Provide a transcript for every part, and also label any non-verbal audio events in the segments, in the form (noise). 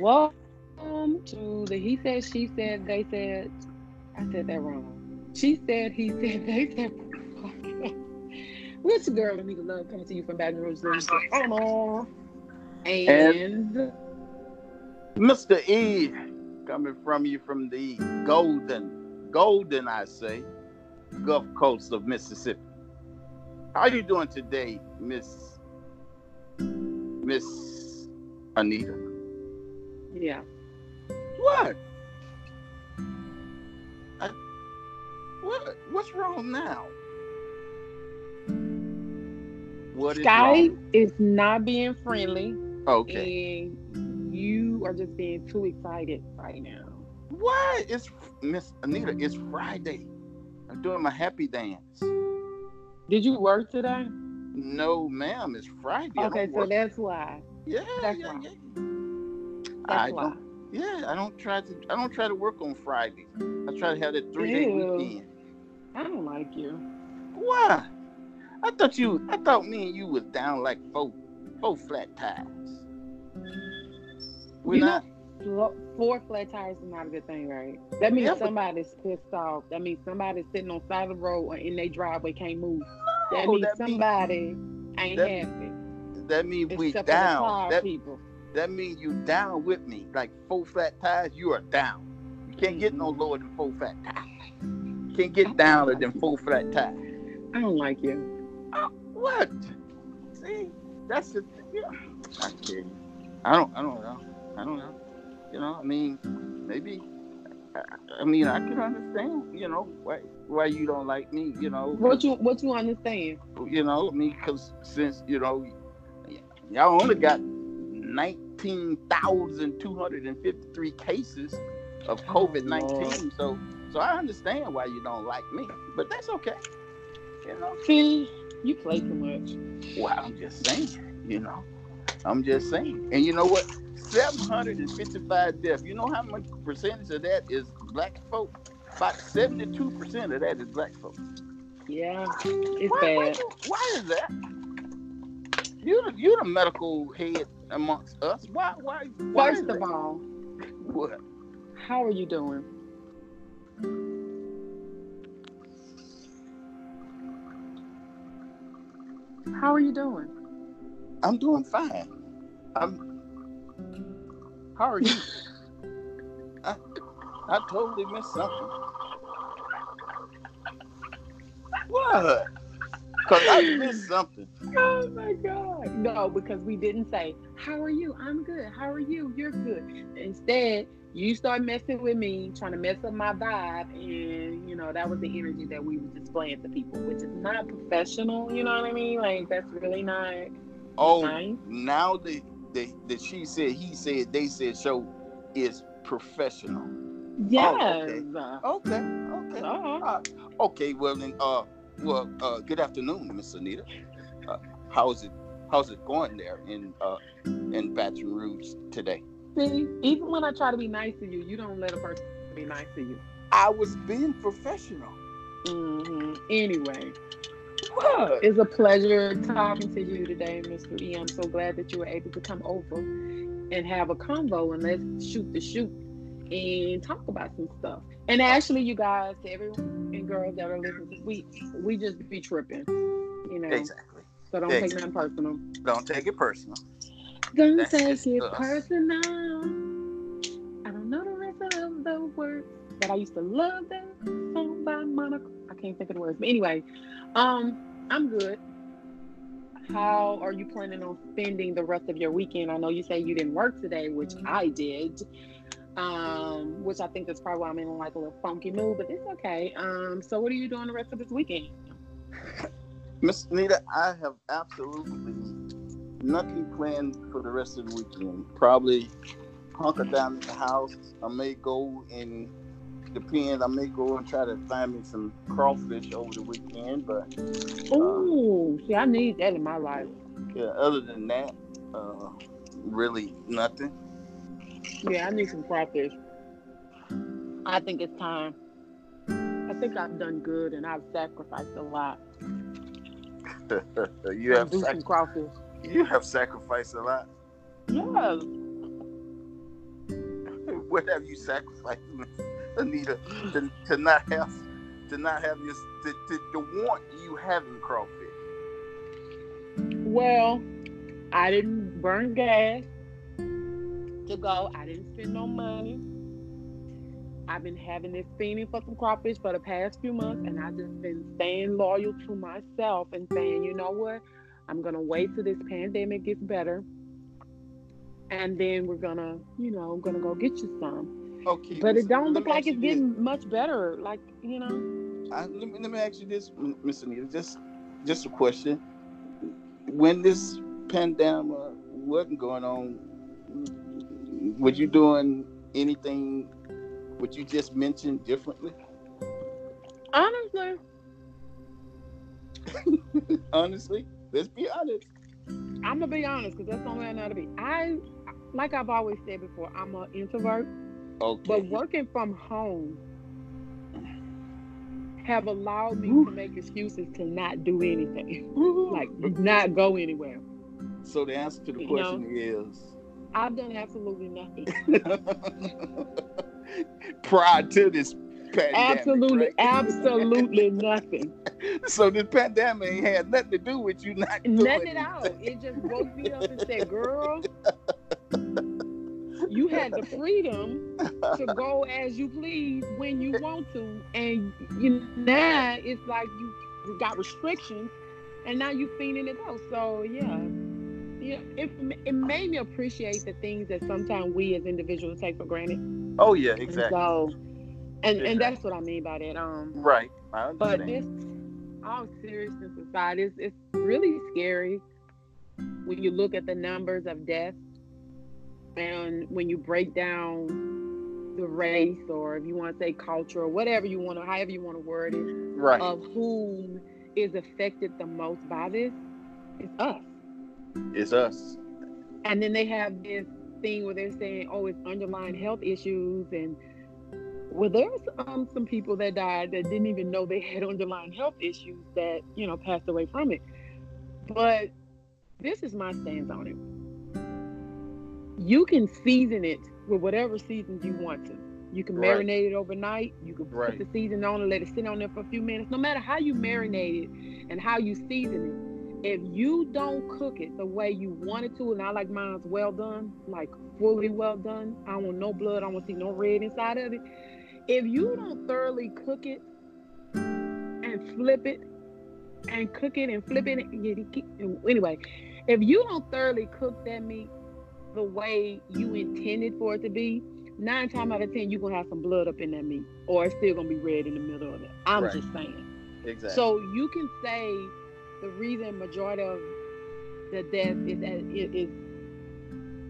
Welcome to the He Said, She Said, They Said. I said that wrong. She said, he said, (laughs) they said. What's the girl Anita Love coming to you from Baton Rouge? Oh, and, Mr. E coming from you from the golden, golden, I say, Gulf Coast of Mississippi. How you doing today, Miss Miss Anita? Yeah. What? I, what? What's wrong now? What is Sky wrong? is not being friendly, Okay. and you are just being too excited right now. What? It's Miss Anita. It's Friday. I'm doing my happy dance. Did you work today? No, ma'am. It's Friday. Okay, so work. that's why. yeah, that's yeah, why. yeah. That's I why. don't. Yeah, I don't try to. I don't try to work on Friday. I try to have that three day weekend. I don't like you. Why? I thought you. I thought me and you was down like four, four flat tires. We're You not. Four flat tires is not a good thing, right? That means Yeah, somebody's pissed off. That means somebody's sitting on side of the road or in their driveway can't move. That means that mean- somebody ain't that- happy. That means we down. That people. That means you down with me. Like four flat tires, you are down. You can't get no lower than four flat tires. You can't get downer than four flat tires. I don't like you. Oh, what? See, that's the yeah. I you. I don't. I don't know. I don't know. You know. I mean, maybe. I, I mean, I can understand. You know why why you don't like me. You know. What you what you understand? You know. I mean, because since you know, y'all only got nineteen thousand two hundred and fifty three cases of COVID nineteen. So so I understand why you don't like me. But that's okay. You know. See, you play too much. Well, I'm just saying, you know. I'm just saying. And you know what? 755 deaths. You know how much percentage of that is black folk? About 72% of that is black folk. Yeah, it's Why, why, bad. you- why is that? You the, you the medical head amongst us. Why why why First of all, what? how are you doing? How are you doing? I'm doing fine. I'm How are you? (laughs) I, I totally missed something. What? Cause I missed something. Oh my god. No, because we didn't say, How are you? I'm good. How are you? You're good. Instead, you start messing with me, trying to mess up my vibe, and you know, that was the energy that we were displaying to people, which is not professional, you know what I mean? Like that's really not Oh, nice. now the the the she said, he said, they said show is professional. Yes. okay. Okay, okay, Uh-huh. okay. Well then, uh, well, uh, good afternoon, Miss Anita. How's it how's it going there in uh in Baton Rouge today? See, even when I try to be nice to you, you don't let a person be nice to you. I was being professional. hmm Anyway, What? it's a pleasure talking to you today, Mr. E. I'm so glad that you were able to come over and have a convo and let's shoot the shoot and talk about some stuff. And actually, you guys, to everyone and girls that are listening, we we just be tripping, you know. Exactly. So don't take Exactly. nothing personal. Don't take it personal. Don't That's take it us. personal. I don't know the rest of the words, but I used to love that song by Monica. I can't think of the words, but anyway, um, I'm good. How are you planning on spending the rest of your weekend? I know you say you didn't work today, which I did. Um, which I think is probably why I'm in like a little funky mood, but it's okay. Um, so what are you doing the rest of this weekend? (laughs) Miss Nita, I have absolutely nothing planned for the rest of the weekend. Probably hunker down at the house. I may go and depend. I may go and try to find me some crawfish over the weekend. But Oh, see, I need that in my life. yeah, other than that, uh, really nothing. Yeah, I need some crawfish. I think it's time. I think I've done good and I've sacrificed a lot. (laughs) you have do sac- some crawfish. you have sacrificed a lot. Yes. (laughs) what have you sacrificed, (laughs) Anita, to, to not have to not have this to, to, to want you having crawfish? Well, I didn't burn gas to go. I didn't spend no money. I've been having this feeling for some crawfish for the past few months, and I've just been staying loyal to myself and saying, you know what? I'm gonna wait till this pandemic gets better, and then we're gonna, you know, I'm gonna go get you some. Okay, But it don't look like it's this. getting much better. Like, you know, I, let, me, let me ask you this, Miss Anita, just just a question. When this pandemic wasn't going on, were you doing anything what you just mentioned differently? honestly, (laughs) Honestly, let's be honest. I'm gonna be honest because that's the only way I know how to be. I, like I've always said before, I'm an introvert. Okay. But working from home have allowed me Woo. to make excuses to not do anything, like like, not go anywhere. so the answer to the You question I've done absolutely nothing. (laughs) (laughs) prior to this pandemic. absolutely, right? absolutely (laughs) nothing. So this pandemic had nothing to do with you not doing Nothing anything. It just woke me up and said, "Girl, (laughs) you had the freedom to go as you please when you want to, and you now it's like you got restrictions, and now you feeling it out. So yeah, yeah, it it made me appreciate the things that sometimes we as individuals take for granted. Oh yeah, And exactly. So, and Exactly. and that's what I mean by that. Um, Right. I but this, all seriousness aside, it's it's really scary when you look at the numbers of deaths and when you break down the race or if you want to say culture or whatever you want to, however you want to word it, right. of whom is affected the most by this, it's us. it's us. And then they have this thing where they're saying, oh, it's underlying health issues. And well, there's um, some people that died that didn't even know they had underlying health issues that, you know, passed away from it. But this is my stance on it. You can season it with whatever seasons you want to. You can Right. marinate it overnight. You can Right. put the season on and let it sit on there for a few minutes. No matter how you marinate it and how you season it, if you don't cook it the way you want it to, and I like mine's well done, like fully well done. I want no blood. I don't want to see no red inside of it. If you don't thoroughly cook it and flip it and cook it and flip it, and anyway, if you don't thoroughly cook that meat the way you intended for it to be, nine times out of ten you're gonna have some blood up in that meat, or it's still gonna be red in the middle of it. I'm Right. just saying. Exactly. So you can say the reason majority of the death is is, is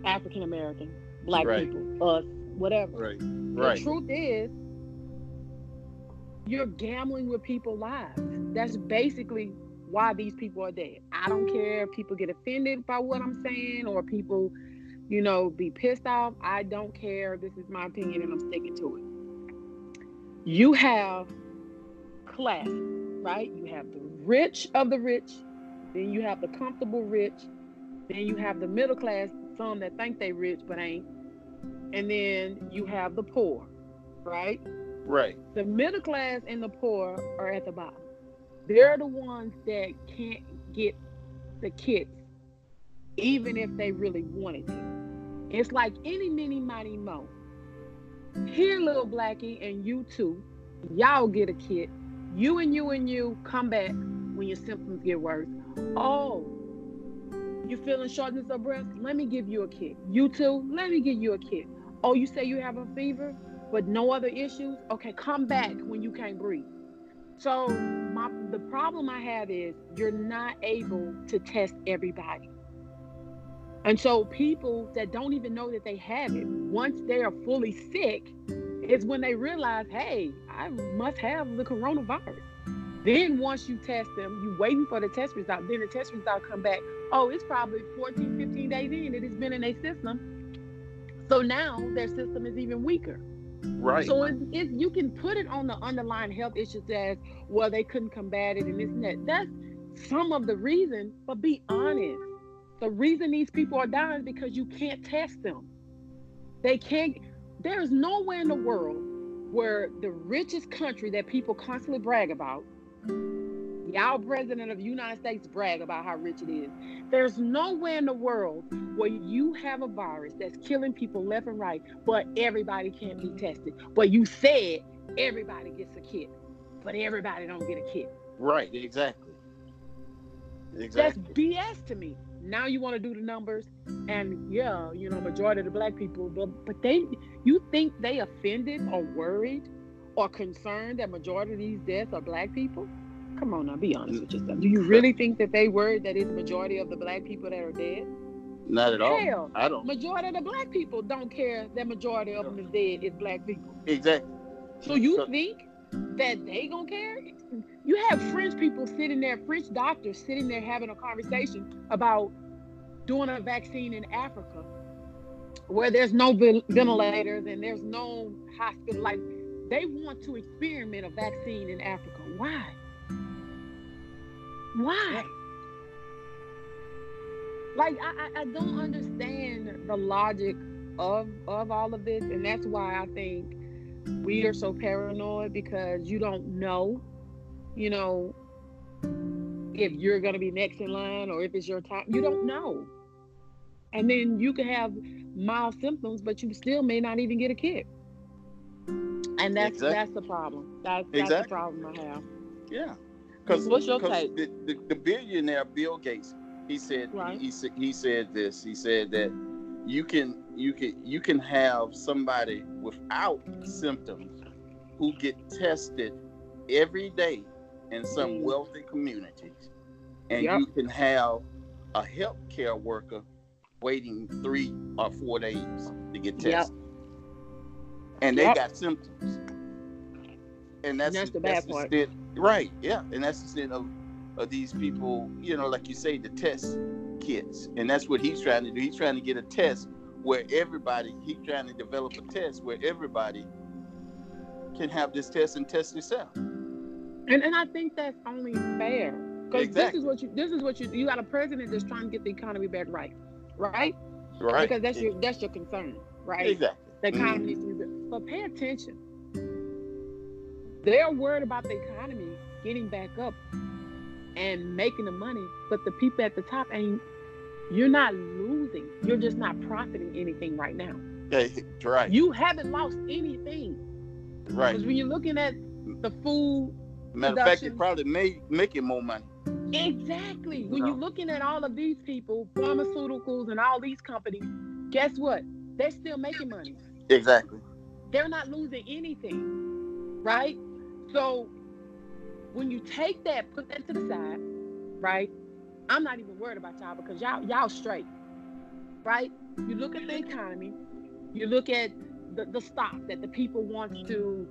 African American, black Right. people, us, whatever. right. The truth is, you're gambling with people's lives. That's basically why these people are dead. I don't care if people get offended by what I'm saying or people, you know, be pissed off. I don't care. This is my opinion and I'm sticking to it. You have class, right? You have the rich of the rich, then you have the comfortable rich, then you have the middle class, some that think they rich but ain't, and then you have the poor, right? Right. The middle class and the poor are at the bottom. They're the ones that can't get the kits, even if they really wanted to. It's like any, mini, mighty, mo. Here, little blackie, and you too, y'all get a kit. You and you and you come back when your symptoms get worse. Oh, you feeling shortness of breath? Let me give you a kit. You too? Let me give you a kit. Oh, you say you have a fever, but no other issues? Okay, come back when you can't breathe. So my the problem I have is you're not able to test everybody. And so people that don't even know that they have it, once they are fully sick, is when they realize, hey, I must have the coronavirus. Then once you test them, you waiting for the test result. Then the test result come back. Oh, it's probably 14, 15 days in. It has been in their system. So now their system is even weaker. Right. So it, it, you can put it on the underlying health issues as well. They couldn't combat it and this and that. That's some of the reason. But be honest. The reason these people are dying is because you can't test them. They can't. there is nowhere in the world where the richest country that people constantly brag about, y'all president of the United States brag about how rich it is. There's nowhere in the world where you have a virus that's killing people left and right, but everybody can't be tested. But you said everybody gets a kit, but everybody don't get a kit. Right, exactly. Exactly. That's BS to me. Now you want to do the numbers, and yeah, you know, majority of the black people, but but they, you think they offended or worried or concerned that majority of these deaths are black people? Come on now, be honest with yourself. Do you really think that they worried that it's majority of the black people that are dead? Not at all. Hell, I don't. majority of the black people don't care that majority of them is dead is black people. Exactly. So you So- think that they gonna care? You have French people sitting there, French doctors sitting there having a conversation about doing a vaccine in Africa, where there's no ven- ventilators and there's no hospital. Like they want to experiment a vaccine in Africa. Why? Why? Like I, I don't understand the logic of of all of this, and that's why I think we are so paranoid because you don't know, you know, if you're gonna be next in line or if it's your time. You don't know, and then you can have mild symptoms, but you still may not even get a kit. And that's Exactly. that's the problem. That's that's Exactly. the problem I have. Yeah. Because What's your take? the, the, the billionaire Bill Gates, he said Right. he, said he said this. He said that you can you can you can have somebody without symptoms who get tested every day in some Mm. wealthy communities, and Yep. you can have a healthcare worker waiting three or four days to get Yep. tested, and they Yep. got symptoms. And that's, that's the bad part. extent- right? Yeah, and that's the extent of of these people. You know, like you say, the test kits, and that's what he's trying to do. He's trying to get a test where everybody. He's trying to develop a test where everybody can have this test and test itself. And and I think that's only fair. Because this is what you this is what you you got a president that's trying to get the economy back right. Right? Right? Because that's your that's your concern, right? exactly. The economy Mhm. needs to be. But pay attention. They're worried about the economy getting back up and making the money, but the people at the top ain't you're not losing. You're just not profiting anything right now. Yeah, right. You haven't lost anything. right. Because when you're looking at the food Matter of fact, production- probably made making more money. Exactly. When No. you're looking at all of these people, pharmaceuticals and all these companies, guess what? They're still making money. Exactly. They're not losing anything. Right? So when you take that, put that to the side, right? I'm not even worried about y'all because y'all y'all straight. Right? You look at the economy, you look at the, the stock that the people want to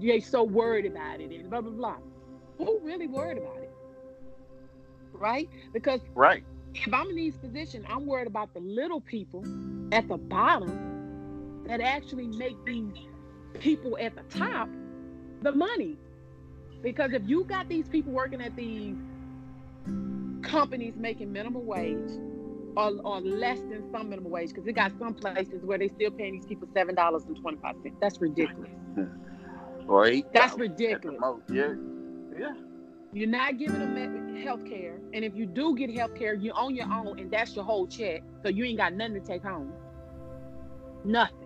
they so worried about it and blah blah blah. Who really worried about it? Right? Because Right. if I'm in these positions, I'm worried about the little people at the bottom that actually make these people at the top the money. Because if you got these people working at these companies making minimum wage or, or less than some minimum wage, because it got some places where they still paying these people seven dollars and twenty five cents. That's ridiculous. Or eight. That's dollars at the ridiculous. Yeah. Yeah. You're not giving them health care. And if you do get health care, you're on your own and that's your whole check. So you ain't got nothing to take home. Nothing.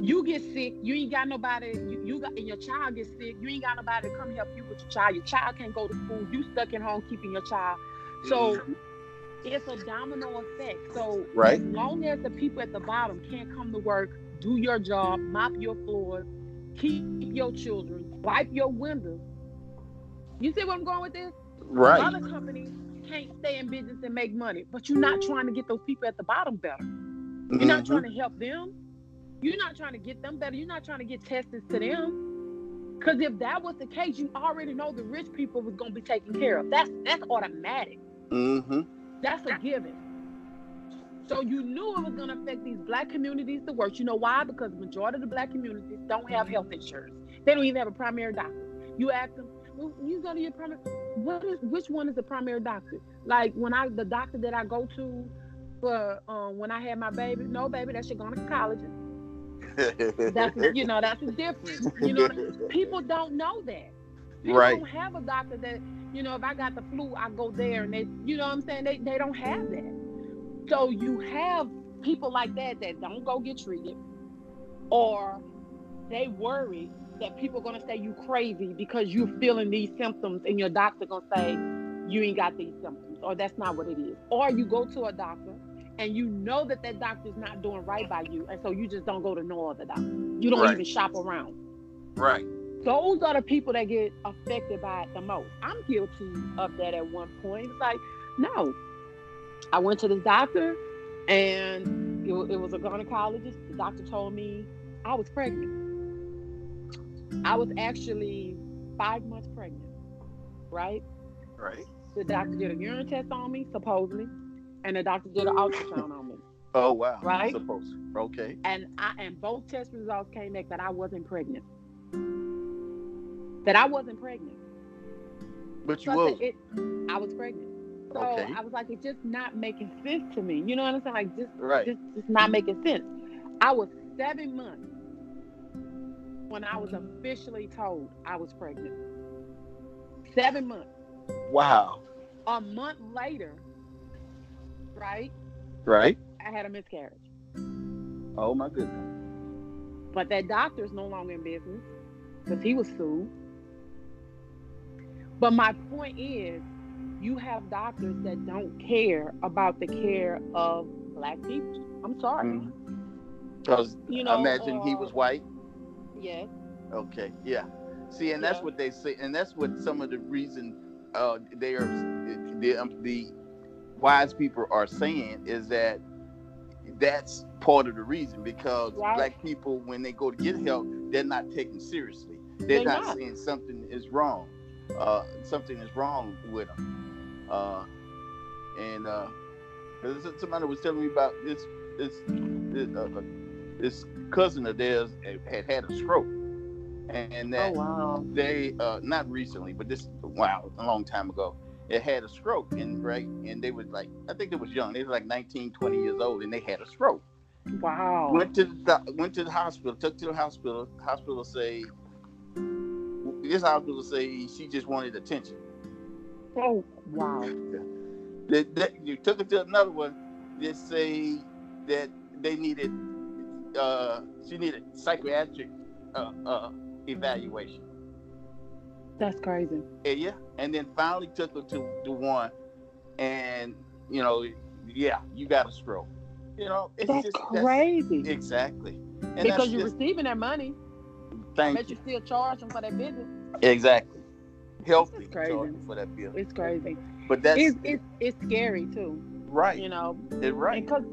You get sick, you ain't got nobody, you, you got and your child gets sick, you ain't got nobody to come help you with your child. Your child can't go to school, you stuck at home keeping your child. So it's a domino effect. So Right. as long as the people at the bottom can't come to work, do your job, mop your floors, keep your children, wipe your windows. You see where I'm going with this? right. Other companies can't stay in business and make money, but you're not trying to get those people at the bottom better. You're not Mhm. trying to help them. You're not trying to get them better. You're not trying to get tested to them. Because if that was the case, you already know the rich people was gonna be taken care of. That's that's automatic. Mhm. That's a given. So you knew it was going to affect these black communities the worst. You know why? Because the majority of the black communities don't have health insurance. They don't even have a primary doctor. You ask them, well, you go to your primary. What is? Which one is the primary doctor? Like when I, the doctor that I go to for um, when I had my baby. No, baby, that's your gynecologist. That's you know that's the difference. You know, (laughs) people don't know that. People Right. don't have a doctor that you know. If I got the flu, I go there, and they, you know, what I'm saying they they don't have that. So you have people like that that don't go get treated, or they worry that people are gonna say you crazy because you're feeling these symptoms, and your doctor gonna say you ain't got these symptoms, or that's not what it is. Or you go to a doctor and you know that that doctor's not doing right by you, and so you just don't go to no other doctor. You don't Right. even shop around. right. Those are the people that get affected by it the most. I'm guilty of that at one point. It's like, no, I went to the doctor, and it, it was a gynecologist. The doctor told me I was pregnant. I was actually five months pregnant, right? Right. The doctor did a urine test on me, supposedly, and the doctor did an ultrasound on me. Oh wow. Right. Supposed. Okay. And I and both test results came back that I wasn't pregnant. That I wasn't pregnant. But you So I, was. it, I was pregnant. So Okay. I was like, it's just not making sense to me. You know what I'm saying? Like just Right. just just not making sense. I was seven months when I was officially told I was pregnant. Seven months. Wow. A month later, right? Right. I had a miscarriage. Oh my goodness. But that doctor's no longer in business because he was sued. But my point is, you have doctors that don't care about the care of black people. I'm sorry. Because You know, imagine he uh, was white. Yes. Okay. Yeah. See, and that's Yeah. what they say, and that's what some of the reason uh, they are the um, the wise people are saying is that that's part of the reason because Right. black people when they go to get help they're not taken seriously they're, They're not, not. saying something is wrong uh, something is wrong with them uh, and uh, somebody was telling me about this this this, uh, uh, this cousin of theirs had had a stroke and Oh that wow. they uh not recently but this wow a long time ago it had a stroke and right and they was like i think it was young they was like 19 20 years old and they had a stroke Wow. went to the went to the hospital took to the hospital hospital say this hospital say she just wanted attention Oh wow. they, they, you took it to another one they say that they needed uh she needed psychiatric uh, uh evaluation That's crazy. And yeah, and then finally took her to the one, and you know, yeah, you got a stroke. You know, it's That's just crazy. exactly. And because you're just, receiving that money. thank But you. you still charge them for that business. Exactly. Healthy It's crazy. charging for that bill. It's crazy. But that's It's it's it's scary too. right. You know, It's right. Because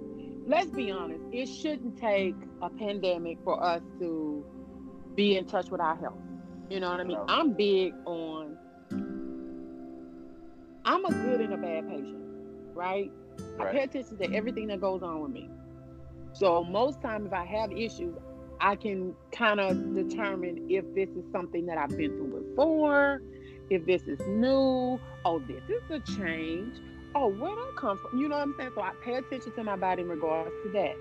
let's be honest, it shouldn't take a pandemic for us to be in touch with our health. You know what I mean? I'm big on I'm a good and a bad patient, right? I pay attention to everything that goes on with me. So most times if I have issues, I can kind of determine if this is something that I've been through before, if this is new, oh, this is a change. Oh, where did I come from? You know what I'm saying? So I pay attention to my body in regards to that.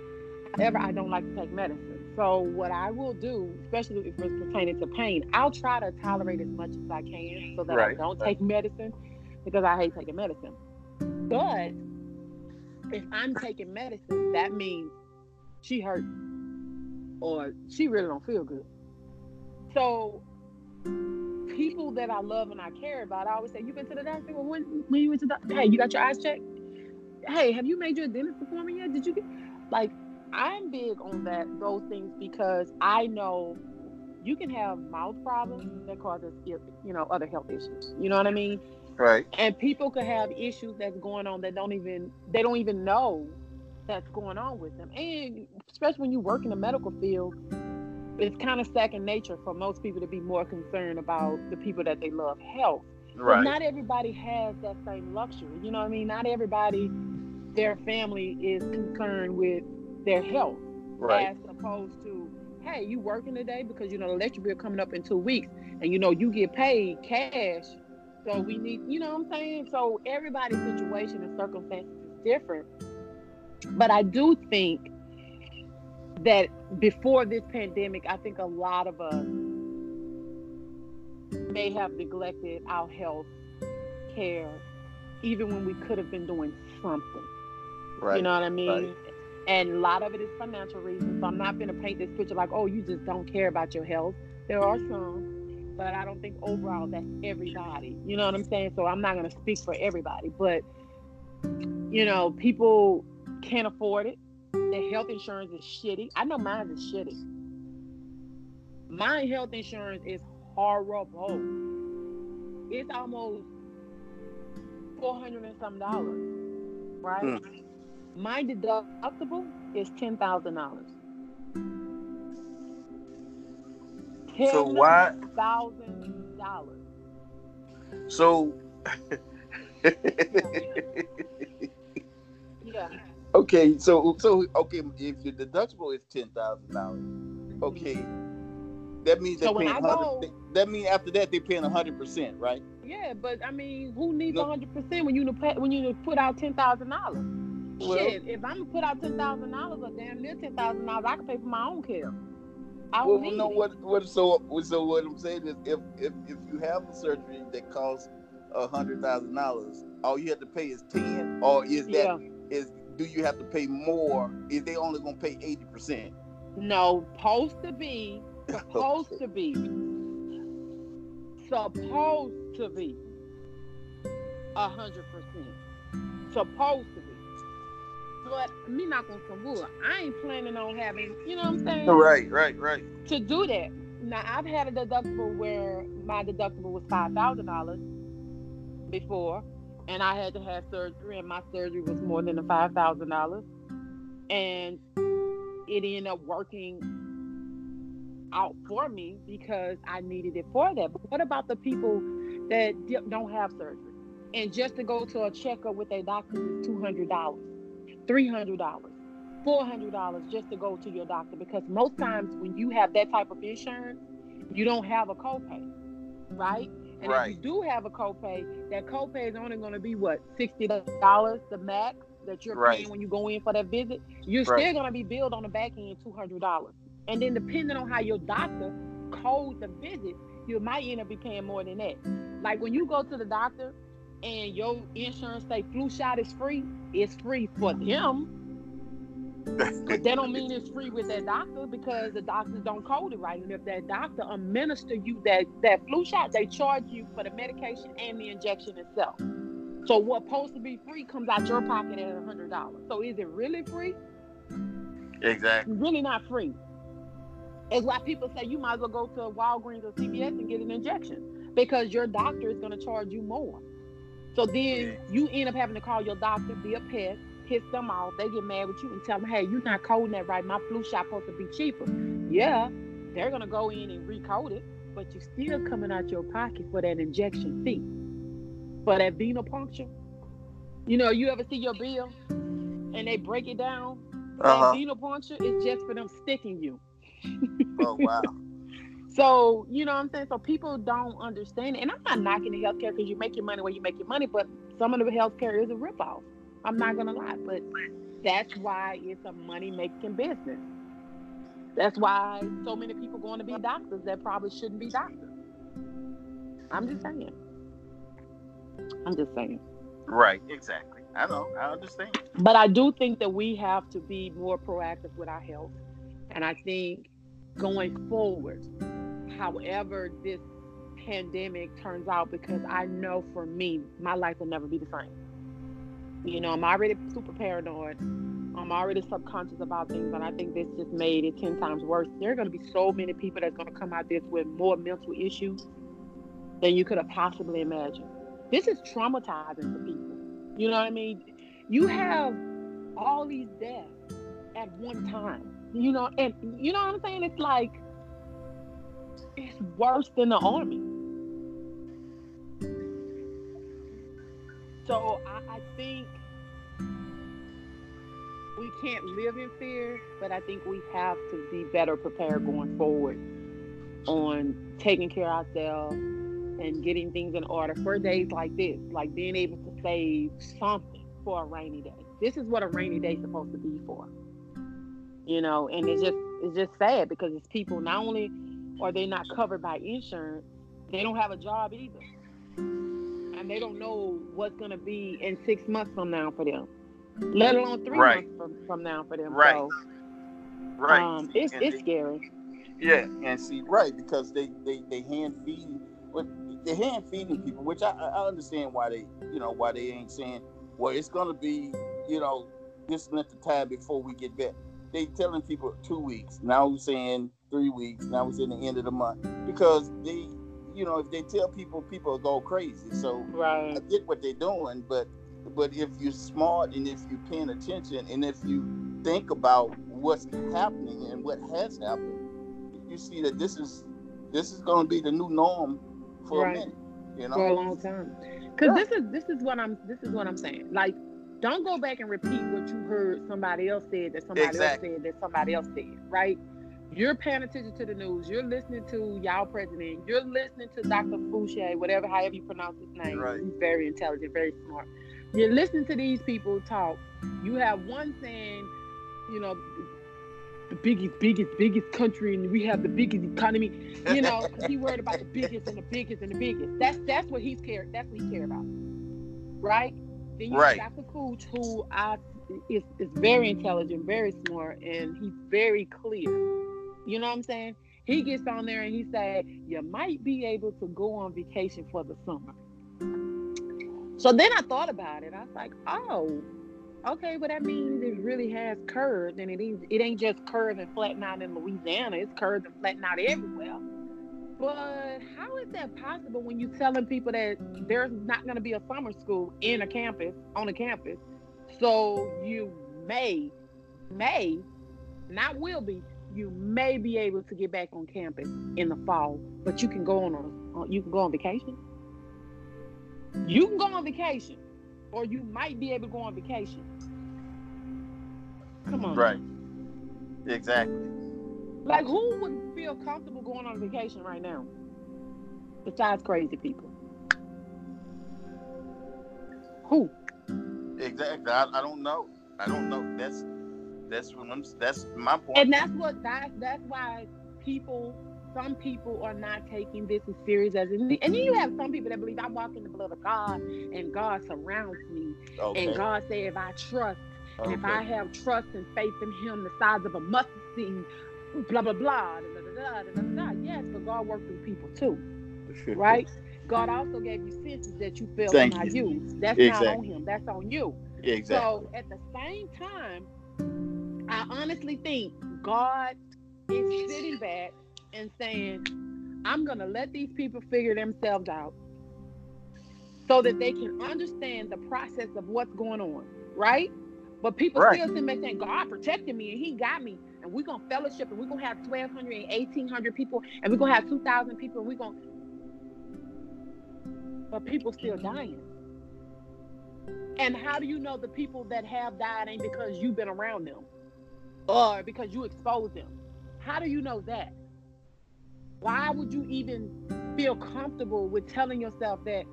However, I don't like to take medicine. So what I will do, especially if it's pertaining to pain, I'll try to tolerate as much as I can so that I don't right. take medicine because I hate taking medicine. But if I'm taking medicine, that means she hurt or she really don't feel good. So people that I love and I care about, I always say, "You been to the doctor? Well, when when you went to the doctor? Hey, you got your eyes checked? Hey, have you made your dentist appointment yet? Did you get like?" I'm big on that those things because I know you can have mouth problems that causes you know other health issues. You know what I mean? Right. and people could have issues that's going on that don't even they don't even know that's going on with them and especially when you work in the medical field it's kind of second nature for most people to be more concerned about the people that they love health but Right. not everybody has that same luxury you know what i mean not everybody their family is concerned with their health Right. as opposed to hey you working today because you know the electric bill coming up in two weeks and you know you get paid cash so mm-hmm. we need you know what i'm saying so everybody's situation and circumstances is different but i do think that before this pandemic, I think a lot of us may have neglected our health care, even when we could have been doing something. Right. You know what I mean? right. And a lot of it is financial reasons. So I'm not going to paint this picture like, oh, you just don't care about your health. There are some, but I don't think overall that's everybody. You know what I'm saying? So I'm not going to speak for everybody, but you know, people can't afford it. Their health insurance is shitty. I know mine is shitty. My health insurance is horrible. It's almost four hundred and some dollars, right? Mm. My deductible is ten thousand dollars. So why? thousand dollars? So. Yeah. okay, so so okay, if your deductible is ten thousand dollars, okay, that means they're So paying go- That means after that they're paying hundred percent, right? Yeah, but I mean, who needs No. hundred percent when you when you put out ten thousand dollars? Well- Shit, if I'm gonna put out ten thousand dollars or damn near ten thousand dollars, I can pay for my own care. I Well, no, it. what what so so what I'm saying is if if if you have a surgery that costs a hundred thousand dollars, all you have to pay is ten, or is that is Yeah. do you have to pay more? Is they only gonna pay eighty percent? No, supposed to be, supposed (laughs) to be, supposed to be a hundred percent. Supposed to But me not gonna some wood. I ain't planning on having, you know what I'm saying? Right, right, right. to do that. Now I've had a deductible where my deductible was five thousand dollars before, and I had to have surgery, and my surgery was more than the five thousand dollars, and it ended up working out for me because I needed it for that. But what about the people that don't have surgery, and just to go to a checkup with a doctor is two hundred dollars, three hundred dollars? four hundred dollars just to go to your doctor because most times when you have that type of insurance, you don't have a copay, right? And Right. if you do have a copay, that copay is only going to be what sixty dollars, the max that you're Right. paying when you go in for that visit. You're Right. still going to be billed on the back end two hundred dollars, and then depending on how your doctor codes the visit, you might end up be paying more than that. Like when you go to the doctor and your insurance say flu shot is free, it's free for mm-hmm. them. But that don't mean it's free with that doctor because the doctors don't code it right. And if that doctor administer you that that flu shot, they charge you for the medication and the injection itself. So what's supposed to be free comes out your pocket at a hundred dollars. So is it really free? Exactly. Really not free. It's why people say you might as well go to Walgreens or CVS and get an injection because your doctor is going to charge you more. So then you end up having to call your doctor, be a pest, piss them off. They get mad with you and tell them, hey, you're not coding that right. My flu shot supposed to be cheaper. Yeah, they're going to go in and recode it, but you're still coming out your pocket for that injection fee. For that venipuncture. You know, you ever see your bill and they break it down? Uh-huh. That venipuncture is just for them sticking you. Oh wow. (laughs) So, you know what I'm saying? So people don't understand it. And I'm not knocking the healthcare because you make your money where you make your money, but some of the healthcare is a ripoff. I'm not gonna lie. But that's why it's a money making business. That's why so many people going to be doctors that probably shouldn't be doctors. I'm just saying. I'm just saying. Right. Exactly. I know. I understand. But I do think that we have to be more proactive with our health. And I think going forward, however this pandemic turns out, because I know for me, my life will never be the same. You know, I'm already super paranoid. I'm already subconscious about things, and I think this just made it 10 times worse. There are going to be so many people that's going to come out this with more mental issues than you could have possibly imagined. This is traumatizing for people. You know what I mean? You have all these deaths at one time. You know, and you know what I'm saying? It's like it's worse than the army. So I, I think we can't live in fear, but I think we have to be better prepared going forward on taking care of ourselves and getting things in order for days like this, like being able to save something for a rainy day. This is what a rainy day is supposed to be for. You know, and it's just it's just sad because it's people not only are they're not covered by insurance, they don't have a job either. And they don't know what's gonna be in six months from now for them. Let alone three Right. months from, from now for them. Right. So Right. um it's And it's they- scary. Yeah, and see, right, because they they they hand feed, but they're hand feeding people, which I I I understand why they you know why they ain't saying, well, it's gonna be you know this length of time before we get back. They telling people two weeks now. We're saying three weeks now. We're saying the end of the month because they you know if they tell people, people go crazy. So I get what they're doing, but but if you're smart and if you're paying attention and if you think about what's happening and what has happened, you see that this is this is going to be the new norm for Right. a minute. You For a know, long time. Cause Yeah. this is this is what I'm this is what I'm saying. Like don't go back and repeat what you heard somebody else said that somebody Exactly. else said that somebody else said, right? You're paying attention to the news. You're listening to y'all president. You're listening to Dr. Fouché, whatever, however you pronounce his name. Right. He's very intelligent, very smart. You're listening to these people talk. You have one saying, you know, the biggest, biggest, biggest country, and we have the biggest economy. You know, (laughs) he worried about the biggest and the biggest and the biggest. That's that's what he's care. That's what he care about, right? Then you Right. have Dr. Cooch, who I is is very intelligent, very smart, and he's very clear. You know what I'm saying? He gets on there and he said, "You might be able to go on vacation for the summer." So then I thought about it. I was like, "Oh, okay, but that means it really has curves, and it ain't it ain't just curves and flatten out in Louisiana. It's curves and flatten out everywhere." But how is that possible when you're telling people that there's not going to be a summer school in a campus on a campus? So you may, may, not will be, you may be able to get back on campus in the fall, but you can go on a, you can go on vacation. You can go on vacation, or you might be able to go on vacation. Come on, right? Exactly. Like who would feel comfortable going on vacation right now? Besides crazy people. Who? Exactly. I, I don't know. I don't know. That's that's what I'm. That's my point. And that's what that that's why people some people are not taking this as serious as it and then you have some people that believe I walk in the blood of God and God surrounds me okay. and God say if I trust and if. I have trust and faith in him the size of a mustard seed blah blah blah da, da, da, da, da, da. yes but God works through people too (laughs) right? God also gave you senses that you feel Thank not you. That's not on him. That's on you. exactly. So at the same time, I honestly think God is sitting back and saying, I'm gonna let these people figure themselves out so that they can understand the process of what's going on, right? But people Right. still sitting back saying, God protected me and he got me. And we're gonna fellowship and we're gonna have 1,200 and 1,800 people and we're gonna have 2,000 people and we're gonna but people still dying. And how do you know the people that have died ain't because you've been around them or because you expose them? How do you know that? Why would you even feel comfortable with telling yourself that,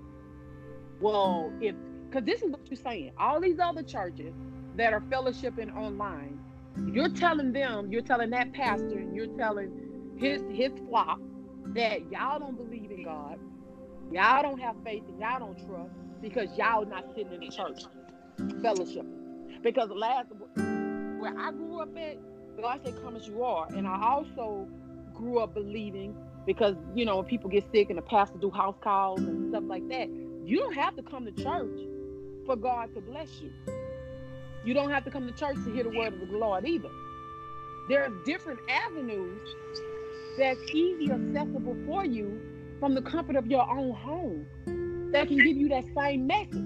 well, if, because this is what you're saying, all these other churches that are fellowshipping online, you're telling them, you're telling that pastor, you're telling his his flock that y'all don't believe in God, y'all don't have faith, and y'all don't trust because y'all not sitting in the church fellowshipping. Because last where I grew up at, God said, "Come as you are," and I also grew up believing because you know when people get sick and the pastor do house calls and stuff like that, you don't have to come to church for God to bless you. You don't have to come to church to hear the word of the Lord either. There are different avenues that's easy accessible for you from the comfort of your own home that can give you that same message.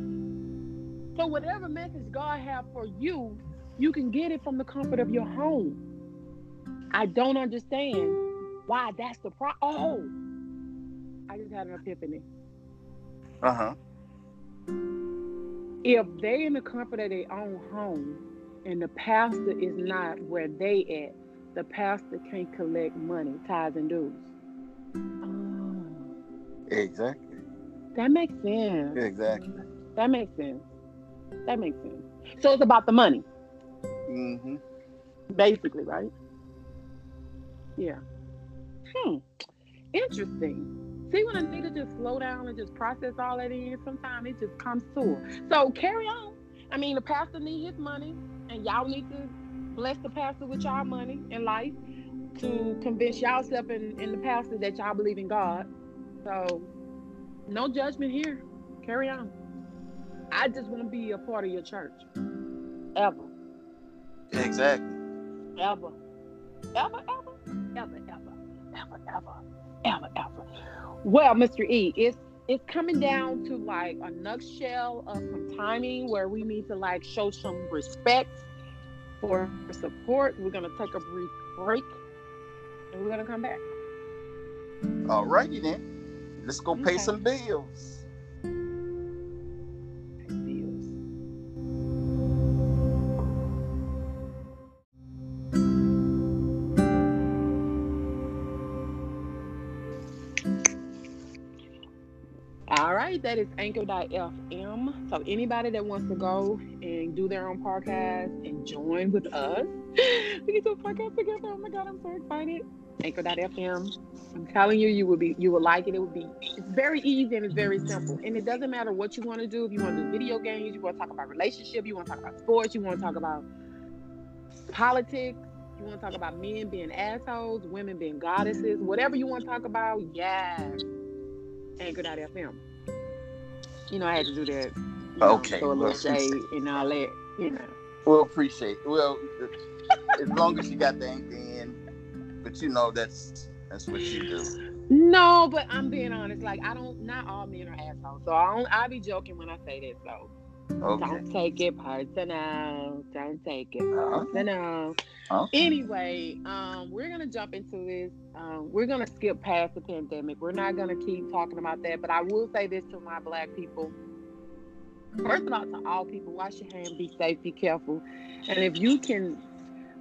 So whatever message God have for you, you can get it from the comfort of your home. I don't understand why that's the pro. Oh, I just had an epiphany. Uh huh. If they in the comfort of their own home, and the pastor is not where they at, the pastor can't collect money, tithes and dues. Oh, Exactly. that makes sense. Exactly. That makes sense. That makes sense. So it's about the money. Mm-hmm. Basically, right? Yeah. Hmm. Interesting. See when Anita just slow down and just process all that in, sometimes it just comes to. So carry on. I mean, the pastor need his money, and y'all need to bless the pastor with y'all money in life to convince yourself and, and the pastor that y'all believe in God. So no judgment here. Carry on. I just want to be a part of your church. Ever. Exactly. Ever. Ever, ever, ever, ever, ever, ever, ever, ever. Well, Mr. E, it's it's coming down to like a nutshell of some timing where we need to like show some respect for support. We're gonna take a brief break and we're gonna come back. All righty then. Let's go pay some. Bills. Right, that is anchor.fm. So anybody that wants to go and do their own podcast and join with us, (laughs) we can do a podcast together. Oh my god, I'm so excited. Anchor.fm. I'm telling you, you will be you will like it. It will be it's very easy and it's very simple. And it doesn't matter what you want to do. If you want to do video games, you want to talk about relationship, you want to talk about sports, you want to talk about politics, you want to talk about men being assholes, women being goddesses, whatever you want to talk about, yeah. Anchor.fm. You know, I had to do that. You know, Okay, Throw a little well, shade and all that, you know. Well, appreciate. Well, as long as you got the anchor in, but you know that's that's what you do. No, but I'm being honest. Like I don't. Not all men are assholes. So I don't. I be joking when I say that. So Okay. don't take it personal. Don't take it Uh-huh. personal. Okay. Anyway, um, we're gonna jump into this. Um, we're gonna skip past the pandemic. We're not gonna keep talking about that. But I will say this to my black people. First of all, to all people, wash your hands, be safe, be careful, and if you can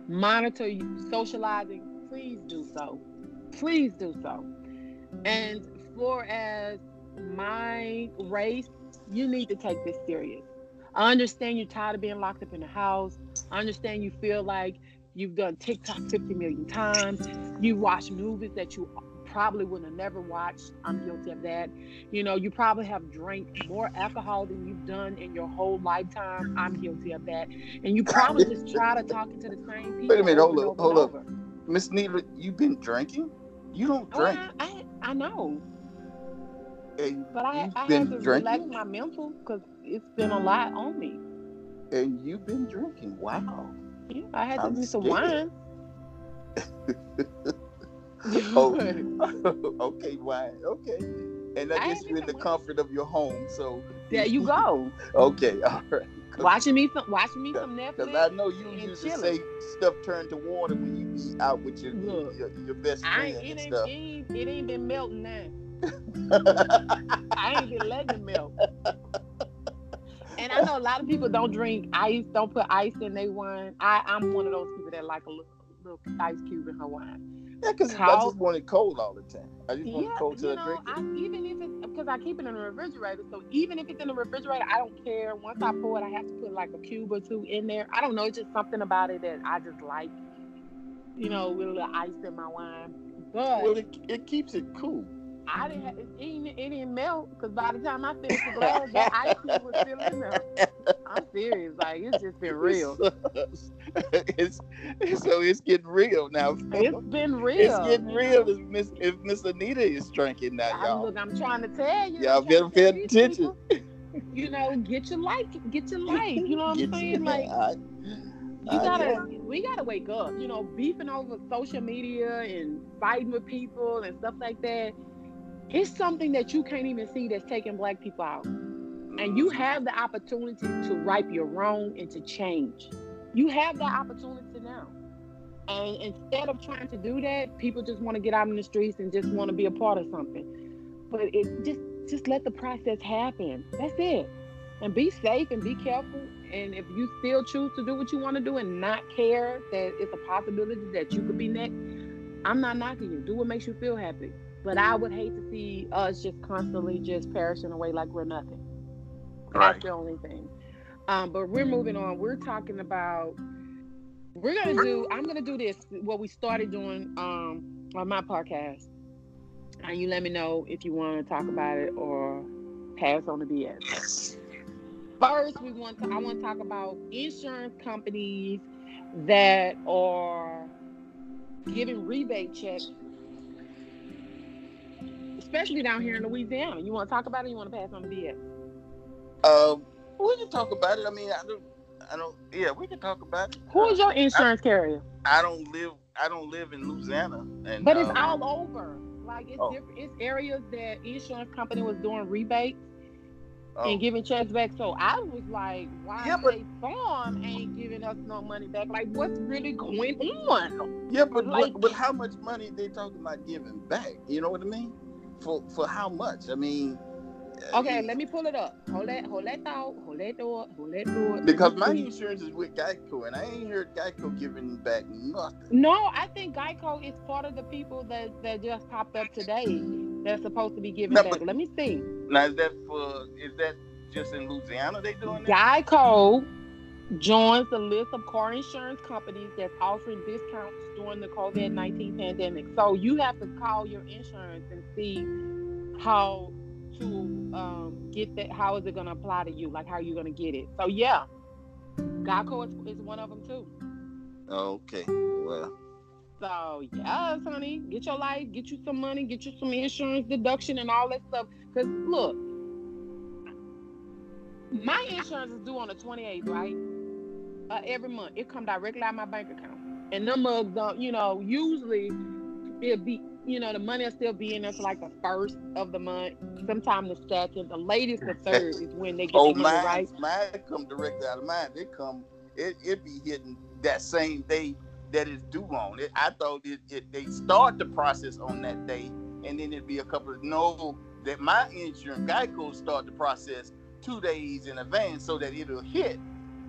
monitor socializing, please do so. Please do so. And for as my race, you need to take this serious. I understand you're tired of being locked up in the house. I understand you feel like you've done TikTok 50 million times. You watch movies that you probably would have never watched. I'm guilty of that. You know, you probably have drank more alcohol than you've done in your whole lifetime. I'm guilty of that. And you probably just try to talk to the same people. (laughs) Wait a minute, hold up, hold up. Miss Nita, you've been drinking? You don't Oh, drink. I, I, I know, and but I, I been had to drinking? relax my mental because it's been a lot on me. And you've been drinking. Wow. Yeah, I had to I'm do some scared. wine. (laughs) Oh. (laughs) (laughs) okay, wine. Okay. And I I guess you're in the even- comfort of your home. So there you go. okay, all right. Watching me some, watching me some Because I know you used to say stuff turned to water when you be out with your Look, your, your best friend and ain't, stuff. it ain't, it ain't been melting now. I ain't been letting it melt. And I know a lot of people don't drink ice, don't put ice in their wine. I, I'm one of those people that like a little, little ice cube in her wine. yeah, because I just want it cold all the time. I just want Yeah, it cold till you I know, drink it. I, even if it's because I keep it in the refrigerator, so even if it's in the refrigerator, I don't care. Once I pour it, I have to put like a cube or two in there. I don't know, it's just something about it that I just like. You know, with a little ice in my wine. But Well, it, it keeps it cool. I didn't. Have, it, didn't- it didn't melt because by the time I finished the (laughs) glass, that ice cube was still in there. I'm serious. Like it's just been real. (laughs) it's, so it's getting real now. It's been real. It's getting real if Miss if Miss Anita is drinking now, y'all. look, I'm trying to tell you. Y'all better pay attention. people, You know, get your life, get your life. You know what I'm saying? Like (laughs) I- you I gotta, know. we gotta wake up. You know, beefing over social media and fighting with people and stuff like that. It's something that you can't even see that's taking black people out. And you have the opportunity to right your wrong and to change. You have that opportunity now. And instead of trying to do that, people just want to get out in the streets and just want to be a part of something. But it just just let the process happen. That's it. And be safe and be careful. And if you still choose to do what you want to do and not care that it's a possibility that you could be next, I'm not knocking you. Do what makes you feel happy. But I would hate to see us just constantly just perishing away like we're nothing. That's the only thing. Um, but we're moving on. We're talking about we're gonna do. I'm gonna do this. What we started doing um, on my podcast, and you let me know if you want to talk about it or pass on the BS. First, we want to. I want to talk about insurance companies that are giving rebate checks, especially down here in Louisiana. You want to talk about it? you want to pass on the BS? Um, we can talk about it. I mean, I don't, I don't. Yeah, we can talk about it. Who is your insurance I, carrier? I don't live. I don't live in Louisiana, and but it's um, all over. Like it's oh. different. It's areas that insurance company was doing rebates oh. and giving checks back. So I was like, why yeah, but, Farm ain't giving us no money back? Like, what's really going on? Yeah, but like, but, but how much money they talking about giving back? You know what I mean? For for how much? I mean. Uh, okay, let me pull it up. Hold that, hold that thought, hold that thought, hold that thought. Because my insurance is with Geico, and I ain't heard Geico giving back nothing. No, I think Geico is part of the people that that just popped up today. That's supposed to be giving back. Let me see. Now is that for? Is that just in Louisiana? They doing that? Geico joins the list of car insurance companies that's offering discounts during the COVID nineteen pandemic. So you have to call your insurance and see how to um, get that. How is it going to apply to you? Like how are you going to get it? So yeah, Geico is, is one of them too. Okay, well. So yes, honey, get your life, get you some money, get you some insurance deduction and all that stuff. Cause look, my insurance is due on the 28th, right? Uh, every month, it come directly out of my bank account, and them mugs don't, you know, usually it'll be you know, the money will still be in there for like the first of the month. Sometimes the second, the latest the third is when they get oh, the money, mine, right? Mine come directly out of mine. They come, it it be hitting that same day that is due on it. I thought it, it they start the process on that day, and then it'd be a couple of no that my insurance Geico start the process two days in advance so that it'll hit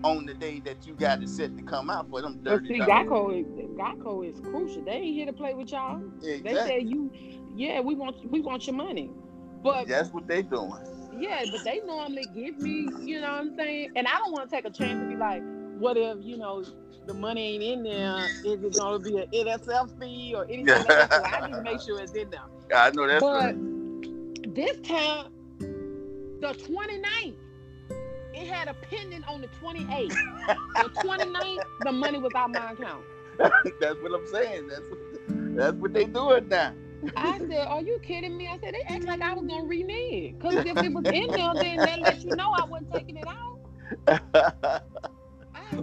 on the day that you got it set to come out for them dirty. But see, Geico is Geico is crucial. They ain't here to play with y'all. Exactly. They say you, yeah, we want we want your money, but that's what they doing. Yeah, but they normally give me, you know what I'm saying, and I don't want to take a chance to be like, what if you know the money ain't in there? Is it gonna be an NSF fee or anything like that? So I just make sure it's in there. (laughs) I know that's but right. this time, the 29th it had a pending on the 28th. the 29th, the money was out my account. (laughs) that's what I'm saying. That's what, that's what they doing now. I said, "Are you kidding me?" I said, "They act like I was gonna renege because if it was in there, then they let you know I wasn't taking it out." (laughs)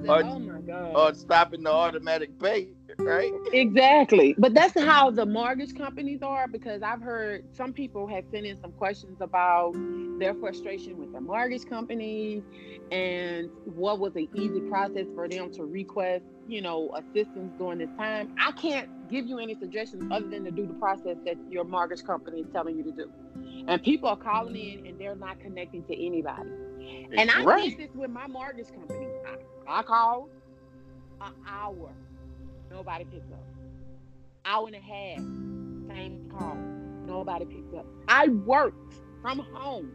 Or, "Oh my god!" Or stopping the automatic pay right? Exactly. But that's how the mortgage companies are because I've heard some people have sent in some questions about their frustration with the mortgage companies and what was an easy process for them to request, you know, assistance during this time. I can't give you any suggestions other than to do the process that your mortgage company is telling you to do. And people are calling in and they're not connecting to anybody. And I right. did this with my mortgage company. I, I called an hour Nobody picked up. Hour and a half, same call. Nobody picked up. I worked from home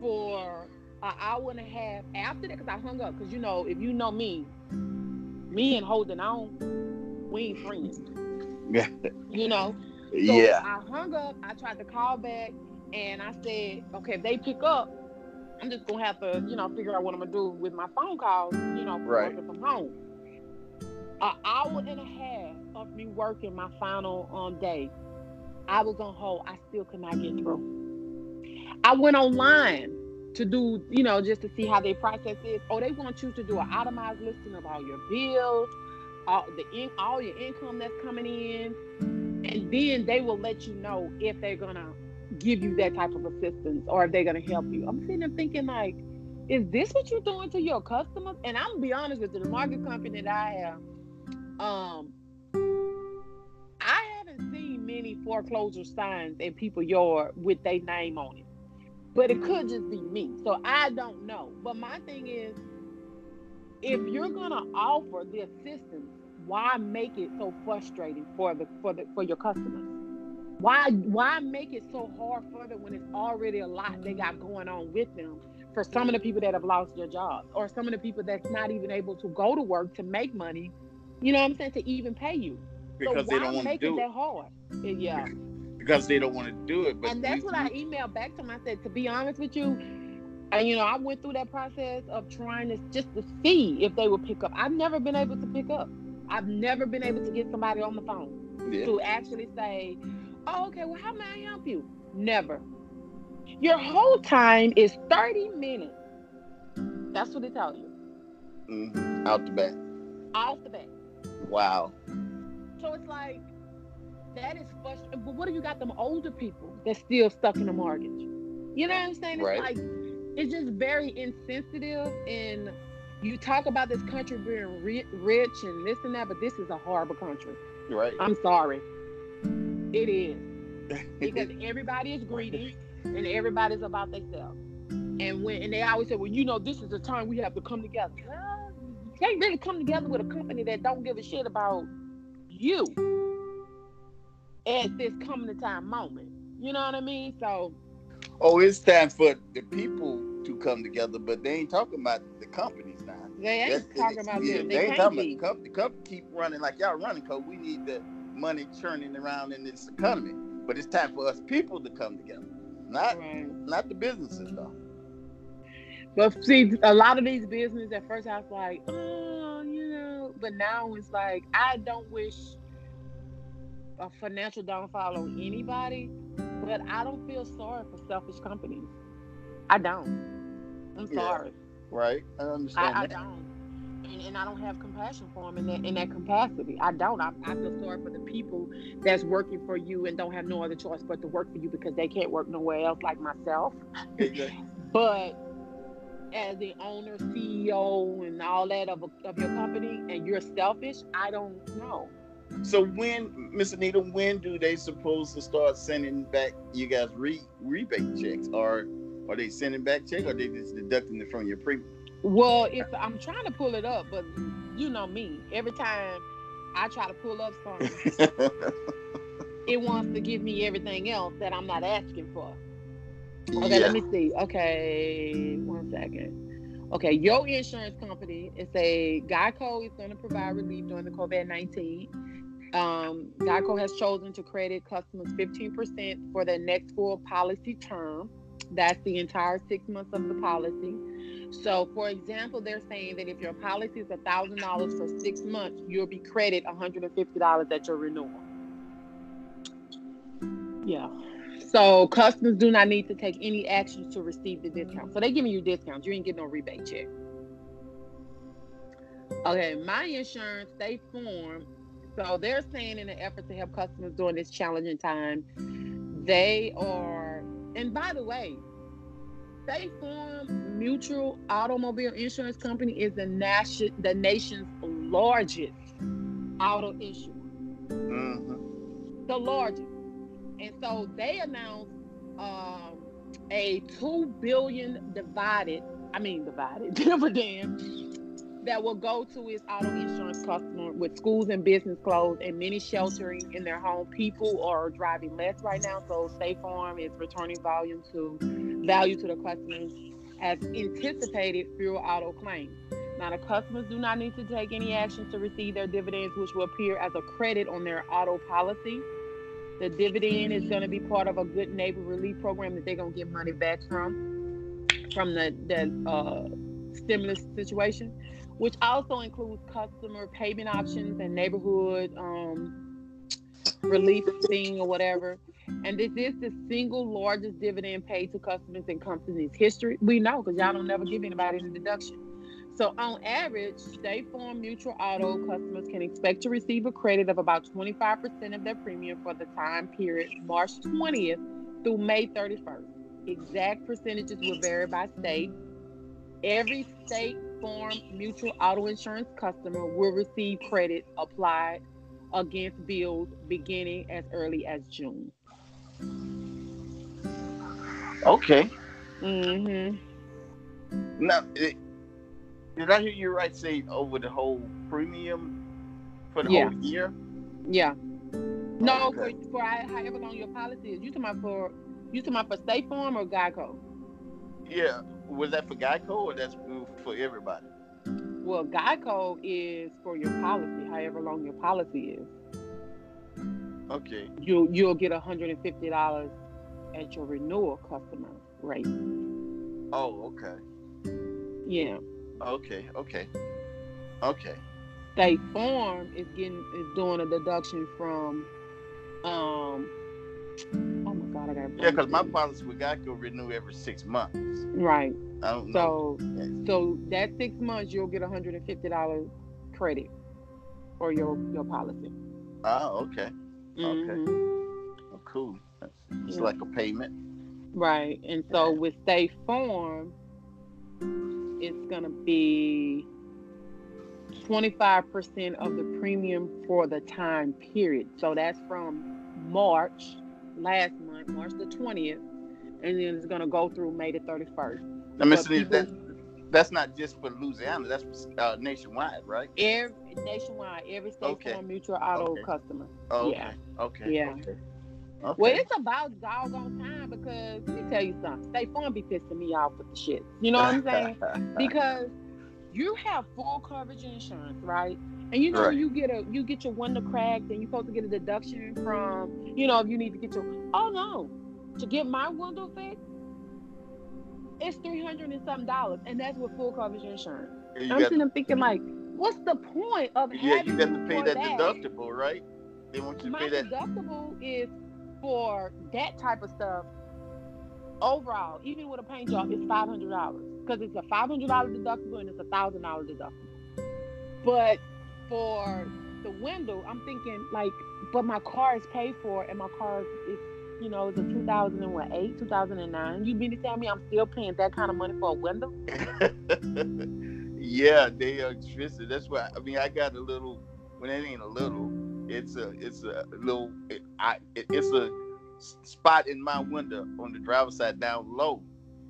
for an hour and a half after that because I hung up. Because you know, if you know me, me and holding on, we ain't friends. Yeah. you know. So yeah. I hung up. I tried to call back, and I said, okay, if they pick up, I'm just gonna have to, you know, figure out what I'm gonna do with my phone calls, you know, right. working from home an hour and a half of me working my final um, day, I was on hold. I still could not get through. I went online to do, you know, just to see how they process it. Oh, they want you to do an itemized listing of all your bills, all the in, all your income that's coming in, and then they will let you know if they're gonna give you that type of assistance or if they're gonna help you. I'm sitting there thinking like, is this what you're doing to your customers? And I'm gonna be honest with you, the market company that I have um, I haven't seen many foreclosure signs in people yard with their name on it, but it could just be me. So I don't know. But my thing is, if you're gonna offer the assistance, why make it so frustrating for the for the for your customers? Why why make it so hard for them when it's already a lot they got going on with them for some of the people that have lost their jobs or some of the people that's not even able to go to work to make money, you know what I'm saying, to even pay you. Because so they don't want to do it that hard? Yeah. Because they don't want to do it. But and that's what I emailed back to him. I said, to be honest with you, and you know, I went through that process of trying to just to see if they would pick up. I've never been able to pick up. I've never been able to get somebody on the phone Yeah. to actually say, "Oh, okay. Well, how may I help you?" Never. Your whole time is thirty minutes. That's what they tell you Mhm. Out the back. off the bat. Wow. So it's like that is frustrating. But what do you got them older people that's still stuck in the mortgage? You know what I'm saying? It's Right. like it's just very insensitive and you talk about this country being rich and this and that, but this is a horrible country. Right. I'm sorry. It is. Mm. (laughs) Because everybody is greedy and everybody's about themselves. And when and they always say, Well, you know, this is the time we have to come together. Well, you can't really come together with a company that don't give a shit about you at this coming to time moment. You know what I mean? So oh, it's time for the people to come together, but they ain't talking about the companies now. they ain't That's- talking about yeah, them. They, They, ain't talking be. about the company. The company keep running like y'all running because we need the money churning around in this economy. But it's time for us people to come together, not Right. not the businesses though. But see, a lot of these businesses at first I was like, oh, you know, but now it's like I don't wish a financial downfall on anybody, but I don't feel sorry for selfish companies. I don't. I'm Yeah. sorry. Right? I understand I, I that. don't. And, and I don't have compassion for them in that in that capacity. I don't. I, I feel sorry for the people that's working for you and don't have no other choice but to work for you because they can't work nowhere else like myself. Exactly. (laughs) But as the owner, CEO, and all that of, a, of your company, and you're selfish, I don't know. So when, Miss Anita, when do they supposed to start sending back you guys re- rebate checks, or are they sending back check, or they just deducting it from your premium? Well, if I'm trying to pull it up, but you know me, every time I try to pull up something, (laughs) it wants to give me everything else that I'm not asking for. Okay, yeah. let me see. Okay, one second. Okay, your insurance company is a Geico is going to provide relief during the COVID 19. Um, Geico has chosen to credit customers 15% for their next full policy term. That's the entire six months of the policy. So, for example, they're saying that if your policy is $1,000 for six months, you'll be credited $150 at your renewal. Yeah. So customers do not need to take any actions to receive the discount. So they're giving you discounts. You ain't getting no rebate check. Okay, my insurance, they form. So they're saying in an effort to help customers during this challenging time, they are, and by the way, State Farm Mutual Automobile Insurance Company is the nation, the nation's largest auto insurer Mhm. the largest. And so they announced um, a two billion divided, I mean divided (laughs) dividend that will go to its auto insurance with schools and business closed and many sheltering in their home. People are driving less right now, so State Farm is returning volume to value to the customers as anticipated fewer auto claims. Now, the customers do not need to take any action to receive their dividends, which will appear as a credit on their auto policy. The dividend is going to be part of a good neighbor relief program that they're going to get money back from, from the, the uh, stimulus situation, which also includes customer payment options and neighborhood um, relief thing or whatever. And this is the single largest dividend paid to customers in company's history. We know because y'all don't never give anybody a deduction. So on average, State Farm Mutual Auto customers can expect to receive a credit of about 25% of their premium for the time period March 20th through May 31st. Exact percentages will vary by state. Every State Farm Mutual Auto Insurance customer will receive credit applied against bills beginning as early as June. Okay. Mm-hmm. Now, it, did I hear you right? Say over the whole premium for the Yeah. whole year? Yeah. No, Okay. for, for how- however long your policy is. You talking about for you talking about for State Farm or Geico? Yeah. Was that for Geico or that's for everybody? Well, Geico is for your policy, however long your policy is. Okay. You'll you'll get hundred and fifty dollars at your renewal customer rate. Oh, okay. Yeah. Okay, okay. Okay. State Farm is getting is doing a deduction from um oh my god, I got Yeah, because my policy with Geico renew every six months. right. I don't know. So so that six months you'll get hundred and fifty dollars credit for your your policy. Oh, okay. Okay. Mhm. Oh, cool. That's, it's Yeah. like a payment. Right. And so with State Farm, it's gonna be twenty-five percent of the premium for the time period. So that's from March last month, March the twentieth, and then it's gonna go through May the thirty-first. Now, Mr. People- that, that's not just for Louisiana. That's uh, nationwide, right? Every nationwide, every State Okay. Farm Mutual Auto Okay. customer. Oh, Yeah. okay. Okay. Yeah. Okay. okay. Well, it's about doggone time because let me tell you something. State Farm be pissing me off with the shit. You know what I'm saying? (laughs) because you have full coverage insurance, right? And you know Right. you get a you get your window cracked, and you're supposed to get a deduction from you know if you need to get your oh no to get my window fixed, it's three hundred and something dollars, and that's with full coverage insurance. I'm sitting there thinking like, what's the point of yeah, having you got to pay that, deductible, right? They want you to My pay that. deductible is for that type of stuff. Overall, even with a paint job, it's five hundred dollars because it's a five hundred dollar deductible and it's a thousand dollar deductible. But for the window, I'm thinking like, but my car is paid for and my car is, you know, it's a 2008, 2009. You mean to tell me I'm still paying that kind of money for a window? (laughs) yeah, they are expensive. That's why I mean I got a little. When it ain't a little, it's a it's a little. It, I it, it's a spot in my window on the driver's side down low.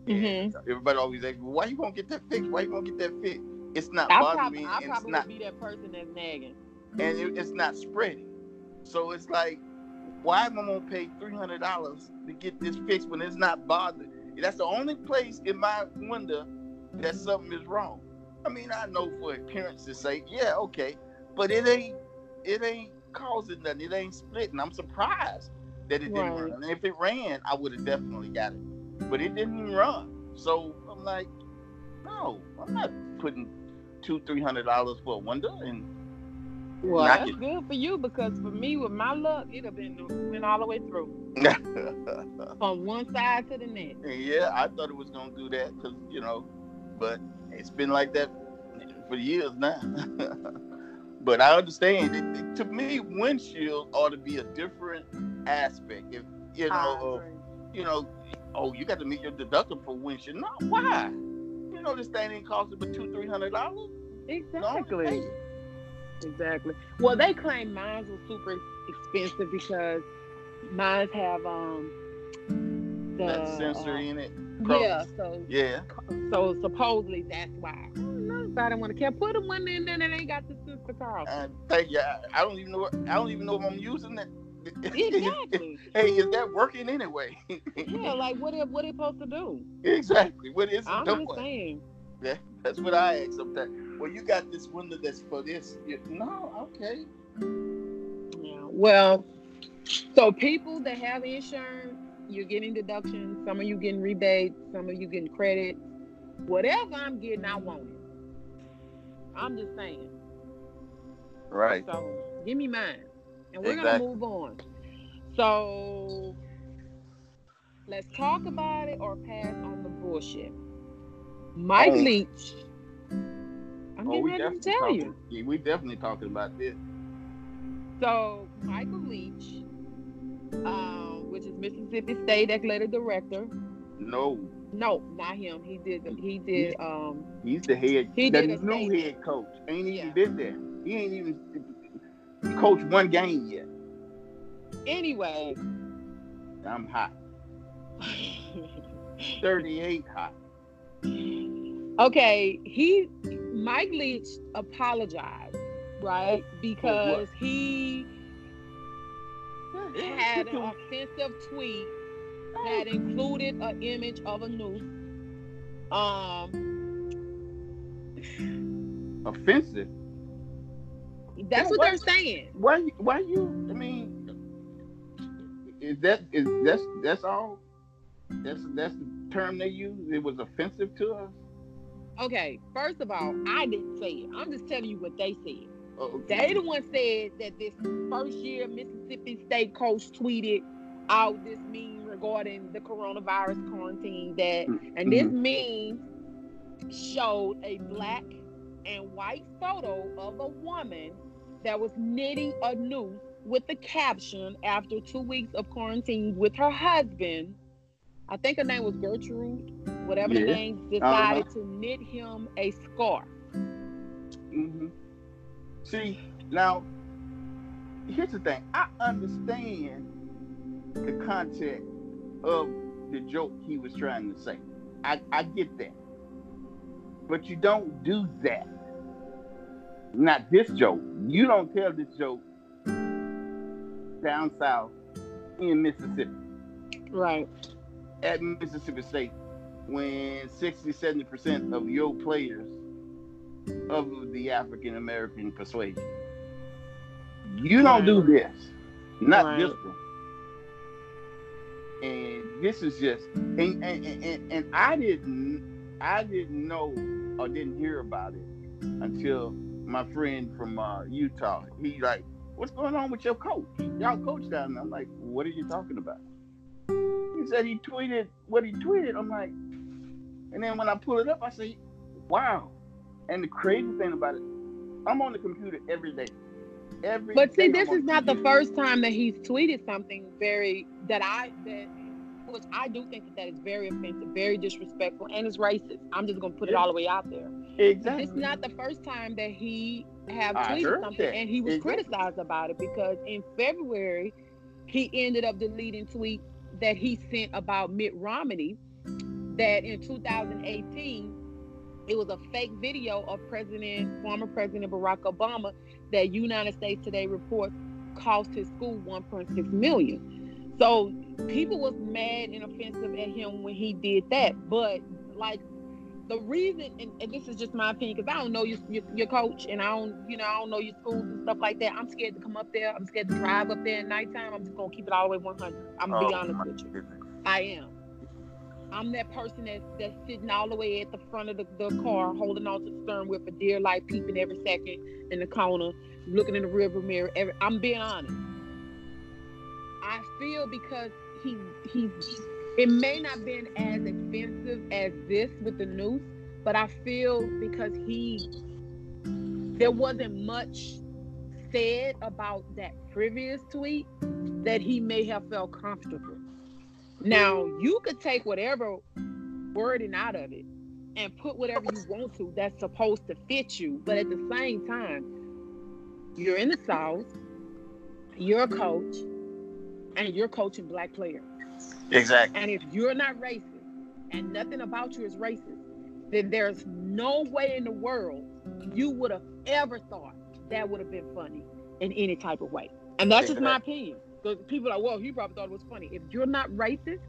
Mm-hmm. And Everybody always asks "Why you gonna get that fixed? Why you gonna get that fixed?" It's not I bothering probably, me, I and it's probably not be that person that's nagging. and it, it's not spreading. So it's like, why am I gonna pay three hundred dollars to get this fixed when it's not bothering? That's the only place in my window that something is wrong. I mean, I know for appearance's sake, yeah, okay, but it ain't, it ain't causing nothing. It ain't splitting. I'm surprised that it didn't Right. run. And if it ran, I would have definitely got it, but it didn't run. So I'm like, no, I'm not putting two, three hundred dollars for a window and Well, that's it. good for you because for me, with my luck, it'd have been went all the way through (laughs) from one side to the next. yeah, I thought it was gonna do that because you know, but it's been like that for years now. (laughs) but I understand. It, it- to me, windshield ought to be a different aspect. If you know, uh, you know, oh, you got to meet your deductible for windshield. No, why? You know, this thing ain't costing but two, three hundred dollars. exactly, exactly. Well, they claim mines were super expensive because mines have um the That sensor uh, in it. yeah. So Yeah. so supposedly that's why. I don't I don't want to care. Put them one in there that ain't got the sensor car. And thank you. I, I don't even know. I don't even know if I'm using it. Exactly. (laughs) hey, is that working anyway? yeah, like what what it supposed to do? exactly. What is it I'm doing? just saying. Yeah, that's what I ask sometimes. Well, you got this window that's for this. No, okay. Yeah. Well, so people that have insurance, you're getting deductions. Some of you getting rebates. Some of you getting credit. Whatever I'm getting, I want it. I'm just saying. Right. So give me mine, and we're Exactly. gonna move on. So let's talk about it or pass on the bullshit. Mike Oh. Leach. I'm Oh, ready to tell you. talking, Yeah, we definitely talking about this. So Michael Leach, um, which is Mississippi State Athletic Director. No, No, not him. He did. He did. Um, he's the head. He the did new head coach. Ain't even Yeah. been there. He ain't even coached one game yet. anyway. I'm hot. (laughs) 38 hot. okay, he Mike Leach apologized, right? Because he had an offensive tweet that included an image of a noose Um, Offensive. That's what why- they're saying. Why? Why you? I mean, is that is that's that's all? That's that's the term they use. It was offensive to us. Okay, first of all, I didn't say it. I'm just telling you what they said. Oh, They the one said that this first year Mississippi State coach tweeted out this meme regarding the coronavirus quarantine that and this mm-hmm. meme showed a black and white photo of a woman that was knitting a noose with the caption after two weeks of quarantine with her husband. I think her name was Gertrude, whatever the name, decided to knit him a scarf. hmm See, now, here's the thing. I understand the content of the joke he was trying to say. I, I get that. But you don't do that. Not this joke. You don't tell this joke down south in Mississippi Right. at Mississippi State when 60, 70% of your players of the African American persuasion. You don't do this. Not Right. this one. And this is just and, and, and, and, and I didn't I didn't know or didn't hear about it until my friend from uh, Utah. He like, what's going on with your coach? Y'all coach down there. I'm like, what are you talking about? He said he tweeted what he tweeted. I'm like, and then when I pull it up, I say, wow. And the crazy thing about it, I'm on the computer every day. Every But see, this is not the first time that he's tweeted something very that I that which I do think that that is very offensive, very disrespectful, and is racist. I'm just gonna put it all the way out there. Exactly. It's not the first time that he have tweeted something, that. and he was Exactly. criticized about it because in February he ended up deleting tweets that he sent about Mitt Romney. That in 2018 it was a fake video of President, former President Barack Obama, that United States Today reports cost his school 1.6 million. So people was mad and offensive at him when he did that. But like the reason, and, and this is just my opinion, because I don't know your, your your coach, and I don't, you know, I don't know your schools and stuff like that. I'm scared to come up there. I'm scared to drive up there at nighttime. I'm just gonna keep it all the way 100. I'm gonna be Oh, honest with you. goodness. I am. I'm that person that's that's sitting all the way at the front of the, the car, holding on to the steering wheel for dear life, peeping every second in the corner, looking in the rearview mirror. Every, I'm being honest. I feel because he he it may not been as offensive as this with the noose, but I feel because he there wasn't much said about that previous tweet that he may have felt comfortable. Now you could take whatever wording out of it and put whatever you want to that's supposed to fit you, but at the same time, you're in the South, you're a coach, and you're coaching black players. Exactly. And if you're not racist and nothing about you is racist, then there's no way in the world you would have ever thought that would have been funny in any type of way. And that's just my opinion. Because people are like, well, he probably thought it was funny. If you're not racist,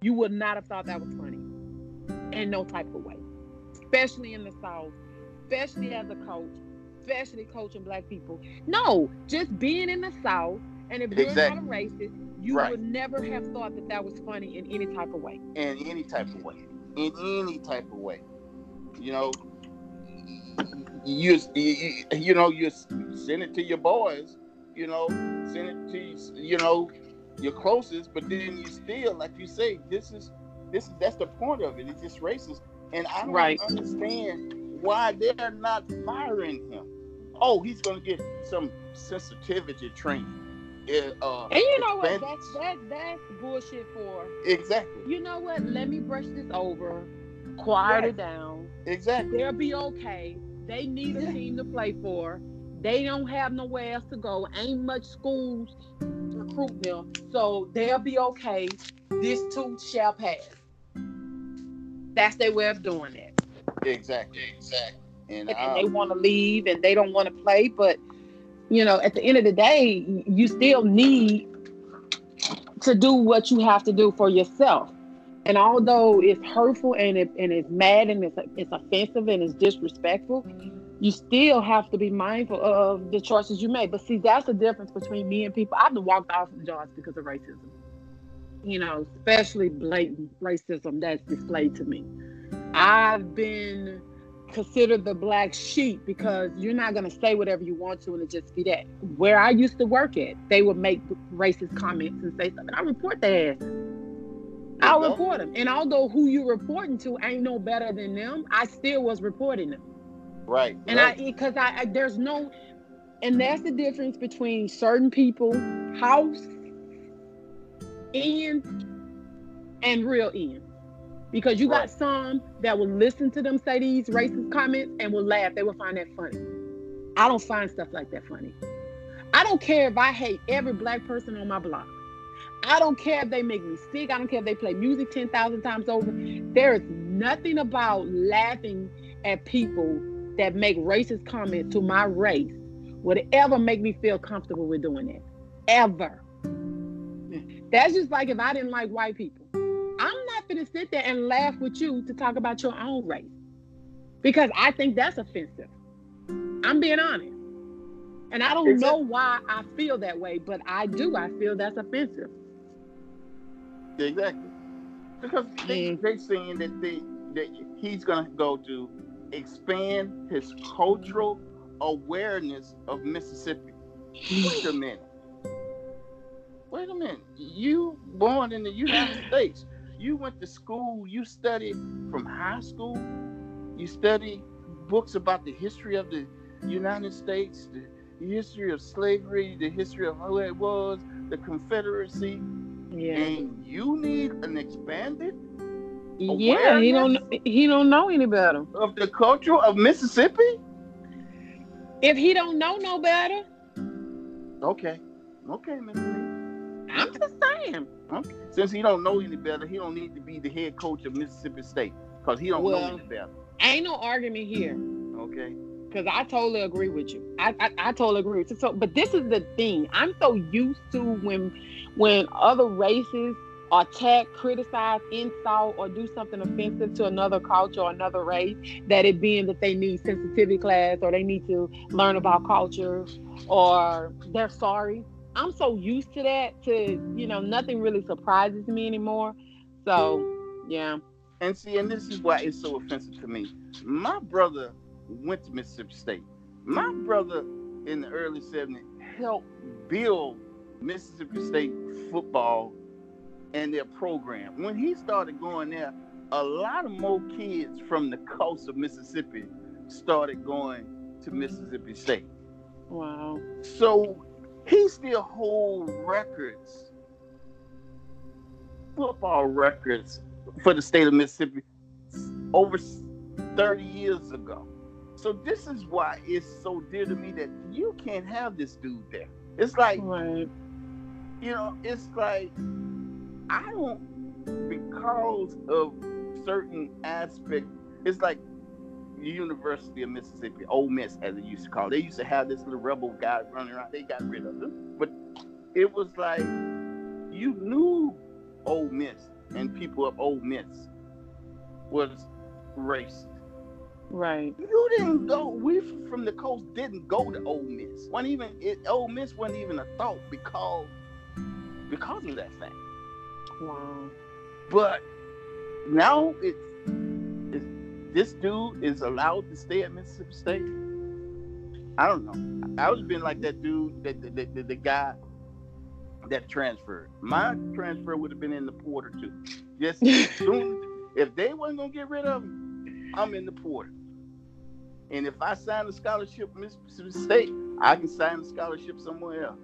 you would not have thought that was funny in no type of way. Especially in the South, especially as a coach, especially coaching black people. No, just being in the South, and if you're not a racist, you Right. would never have thought that that was funny in any type of way. in any type of way. In any type of way. You know, you you, you know you send it to your boys. You know, send it to you know your closest, but then you still, like you say, this is this is that's the point of it. It's just racist, and I don't Right. understand why they're not firing him. Oh, he's gonna get some sensitivity training. Yeah, uh, And you know what? expan- That's that that's bullshit for. exactly, You know what? Let me brush this over, quiet Right. it down. exactly. They'll be okay. They need a team to play for. They don't have nowhere else to go. Ain't much schools recruit them, so they'll be okay. This too shall pass. That's their way of doing it. Exactly. Exactly. And, and they want to leave and they don't want to play. But you know, at the end of the day, you still need to do what you have to do for yourself. And although it's hurtful and it and it's mad and it's it's offensive and it's disrespectful, you still have to be mindful of the choices you make. But see, that's the difference between me and people. I've been walked off of jobs because of racism. You know, especially blatant racism that's displayed to me. I've been considered the black sheep because you're not going to say whatever you want to and it just be that. Where I used to work at, they would make racist comments and say something. I report their ass. I'll report them. And although who you reporting to ain't no better than them, I still was reporting them. Right. And right. Eh, I because I, I there's no and that's the difference between certain people, house, Ian, and real Ian. Because you right. got some that will listen to them say these racist comments and will laugh. They will find that funny. I don't find stuff like that funny. I don't care if I hate every black person on my block. I don't care if they make me sick. I don't care if they play music 10,000 times over. There is nothing about laughing at people that make racist comments to my race would ever make me feel comfortable with doing that. Ever. That's just like if I didn't like white people. I'm not going to sit there and laugh with you to talk about your own race because I think that's offensive. I'm being honest. And I don't know why I feel that way, but I do. I feel that's offensive. Exactly. Because they, mm. they're saying that they that he's gonna go to expand his cultural awareness of Mississippi. Wait a minute. Wait a minute. You born in the United States. You went to school, you studied from high school, you studied books about the history of the United States, the history of slavery, the history of who it was, the Confederacy, yeah. And you need an expanded yeah, he don't he don't know any better of the culture of Mississippi. If he don't know no better, okay, okay, Miss I'm just saying. Okay. Since he don't know any better, he don't need to be the head coach of Mississippi State because he don't well, know any better. Ain't no argument here. Okay. Because I totally agree with you. I, I, I totally agree with you. So, but this is the thing. I'm so used to when when other races attack, criticize, insult, or do something offensive to another culture or another race, that it being that they need sensitivity class or they need to learn about culture or they're sorry. I'm so used to that to, you know, nothing really surprises me anymore. So, yeah. And see, and this is why it's so offensive to me. My brother went to Mississippi State. My brother in the early 70s helped build Mississippi State football and their program. When he started going there, a lot of more kids from the coast of Mississippi started going to Mississippi State. Wow. So he still hold records, football records for the state of Mississippi over 30 years ago. So this is why it's so dear to me that you can't have this dude there. It's like right you know, it's like I don't because of certain aspects. It's like University of Mississippi, Ole Miss, as it used to call. It. They used to have this little rebel guy running around. They got rid of him, but it was like you knew Ole Miss and people of Ole Miss was racist. Right. You didn't go. We from the coast didn't go to Ole Miss. One even it, Ole Miss wasn't even a thought because because of that fact. Wow. But now it's this dude is allowed to stay at Mississippi State. I don't know. I was been like that dude, that the, the, the, guy that transferred. My transfer would have been in the portal too. Just (laughs) soon, if they wasn't gonna get rid of him, I'm in the portal. And if I sign a scholarship Mississippi State, I can sign a scholarship somewhere else.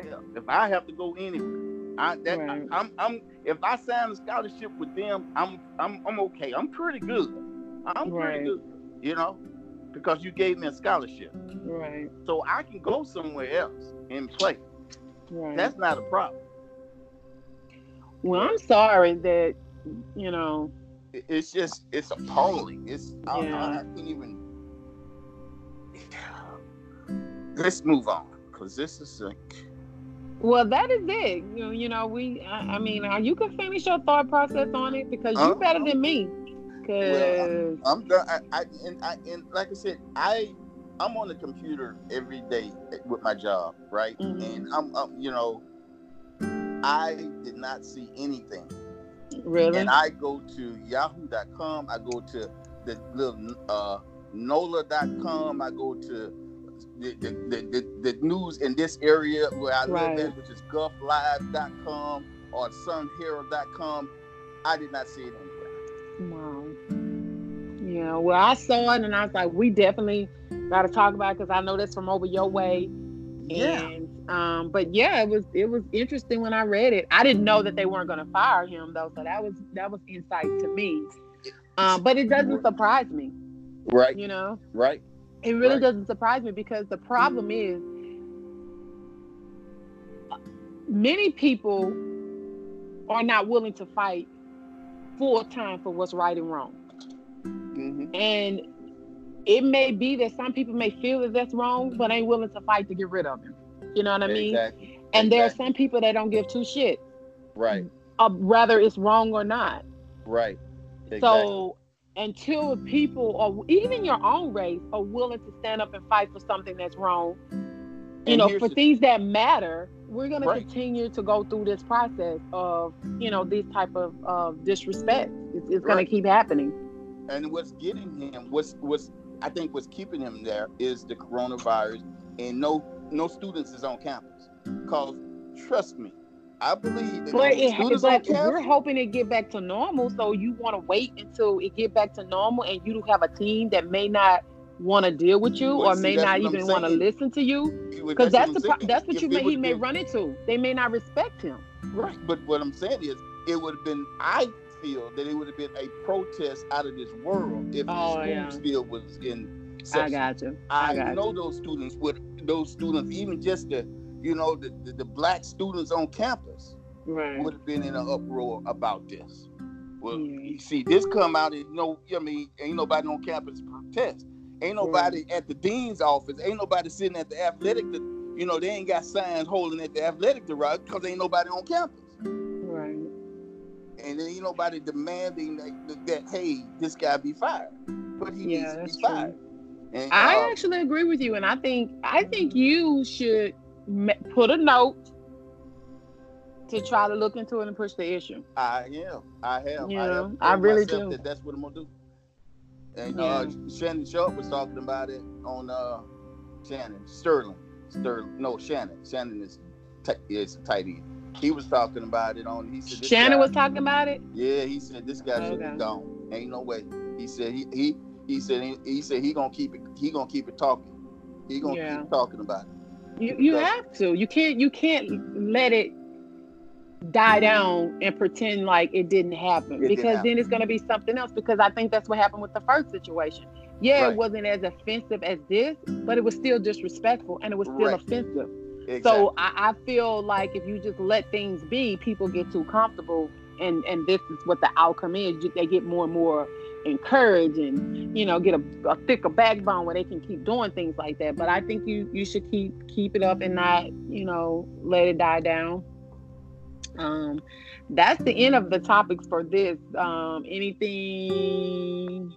Hell, if I have to go anywhere, I that right. I, I'm, I'm if I sign a scholarship with them, I'm I'm I'm okay. I'm pretty good. I'm right. pretty good. You know, because you gave me a scholarship. Right. So I can go somewhere else and play. Right. That's not a problem. Well, I'm sorry that you know. It's just it's appalling. It's yeah. I, I can't even. Let's move on because this is like Well, that is it. You know, you know we. I, I mean, you can finish your thought process on it because you're better than me. Cause I'm done. I, I and I and like I said, I I'm on the computer every day with my job, right? Mhm. And I'm, I'm, you know, I did not see anything. really, And I go to Yahoo.com. I go to the little uh, NOLA.com. I go to the, the, the, the, news in this area where I Right. live at, which is GulfLive.com or SunHerald.com. I did not see anywhere. Wow. Yeah. Well, I saw it and I was like, we definitely got to talk about it because I know that's from over your way. Yeah. And um, but yeah, it was it was interesting when I read it. I didn't know that they weren't going to fire him though, so that was that was insight to me. Um, but it doesn't surprise me, Right. you know. Right. It really Right. doesn't surprise me because the problem is many people are not willing to fight full time for what's right and wrong. hmm And it may be that some people may feel that that's wrong, but ain't willing to fight to get rid of him. You know what I mean? Exactly. And there are some people that don't give two shits, Right. uh, whether it's wrong or not. Right. Exactly. So until people or even your own race are willing to stand up and fight for something that's wrong, you And know, for the- things that matter, we're gonna Right. continue to go through this process of, you know, this type of of disrespect. It's, it's gonna Right. keep happening. And what's getting him, what's what's I think what's keeping him there is the coronavirus, and no no students is on campus. Cause trust me, I believe that But, it, but we're hoping it get back to normal. So you want to wait until it get back to normal, and you do have a team that may not want to deal with you Well, or see, may not even want to listen to you. Because that's what the pro- that's what If you may he may been- run into. They may not respect him. Right. But what I'm saying is, it would have been. I feel that it would have been a protest out of this world if Oh, the yeah. still was in. I got you. I I got know those students would those students, even just the you know the, the, the black students on campus. Right. would have been in an uproar about this. Well, Yeah. you see, this come out and no, I mean, ain't nobody on campus protest. Ain't nobody at the dean's office. Ain't nobody sitting at the athletic. You know, they ain't got signs holding at the athletic director because ain't nobody on campus. Right. And then ain't nobody demanding that, that hey, this guy be fired. But he Yeah, needs to be fired. And, I uh, actually agree with you, and I think I think you should put a note to try to look into it and push the issue. I am. I have. You I, have I really do. That that's what I'm gonna do. And uh, Shannon Sharpe was talking about it on uh, Shannon Sterling. Sterling, no Shannon. Shannon is t- is a tight end. He was talking about it on. He said Shannon guy- was talking about it. Yeah, he said this guy should Okay. be gone. Ain't no way. He said he he he said he, he said he gonna keep it. He gonna keep it talking. He gonna Yeah. keep talking about it. You you have to. You can't you can't let it die down and pretend like it didn't happen It didn't because happen. then it's going to be something else because I think that's what happened with the first situation. Yeah, Right. it wasn't as offensive as this, but it was still disrespectful and it was still Right. offensive. Exactly. So I, I feel like if you just let things be, people get too comfortable, and and this is what the outcome is. They get more and more encouraged, and you know, get a, a thicker backbone where they can keep doing things like that. But I think you you should keep keep it up and not you know let it die down. Um, that's the end of the topics for this. Um, anything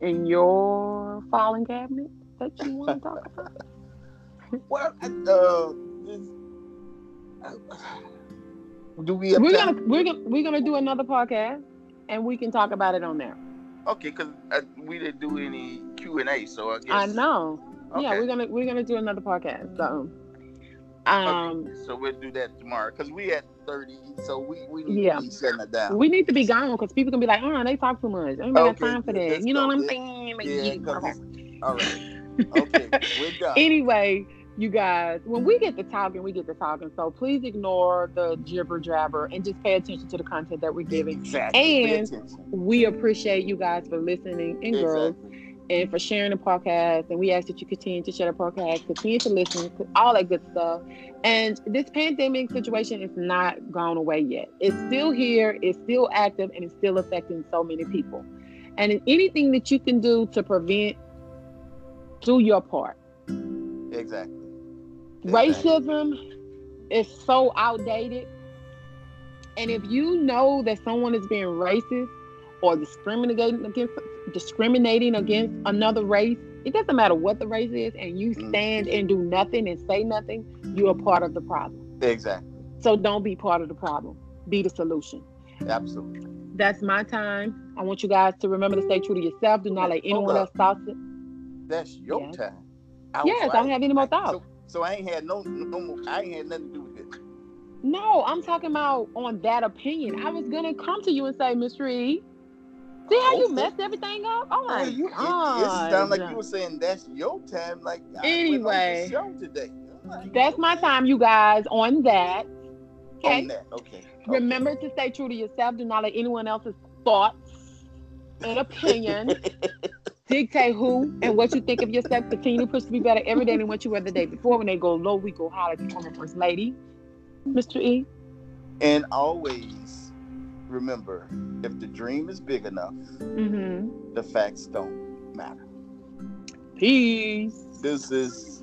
in your filing cabinet that you want to talk about? (laughs) well, uh, this, do we? We're gonna we're gonna we're gonna do another podcast and we can talk about it on there. Okay, because we didn't do any Q and A, so I guess I know. Yeah, we're gonna we're gonna do another podcast. So, um, Okay, so we'll do that tomorrow because we at thirty, so we we need Yeah. to be setting it down. we need to be gone because people can be like, oh, they talk too much. I ain't got Okay, time for that. You know what I'm saying? Yeah, yeah, all right. (laughs) Okay, we're done. Anyway, you guys, when we get to talking, we get to talking. So please ignore the jibber jabber and just pay attention to the content that we're giving. exactly. And- We appreciate you guys for listening and girls. And for sharing the podcast. And we ask that you continue to share the podcast, continue to listen, all that good stuff. And this pandemic situation is not gone away yet. It's still here, it's still active, and it's still affecting so many people. And in anything that you can do to prevent, do your part. Exactly. Exactly. Racism is so outdated. And if you know that someone is being racist or discriminating against discriminating against another race, it doesn't matter what the race is, and you Mm. stand and do nothing and say nothing, you're part of the problem. Exactly. So don't be part of the problem. Be the solution. Absolutely. That's my time. I want you guys to remember to stay true to yourself. Do not let anyone else thoughts it. That's your Yes. time. I Yes, I don't have any more So, thoughts. so I ain't had no, no more, I ain't had nothing to do with it. No, I'm talking about on that opinion. I was gonna come to you and say, Mr. E, see how you messed everything up? Oh my Well, you, it, god. it sounded like you were saying that's your time. Like I went on the Anyway. show today. Like, That's my okay. time, you guys, on that. Okay. On that. Okay. okay. Remember to stay true to yourself. Do not let anyone else's thoughts and opinion (laughs) dictate who and what you think of yourself. Continue to push to be better every day than what you were the day before. When they go low, we go high, like the former first lady. Mr. E. And always remember, if the dream is big enough, Mm-hmm. the facts don't matter. Peace. This is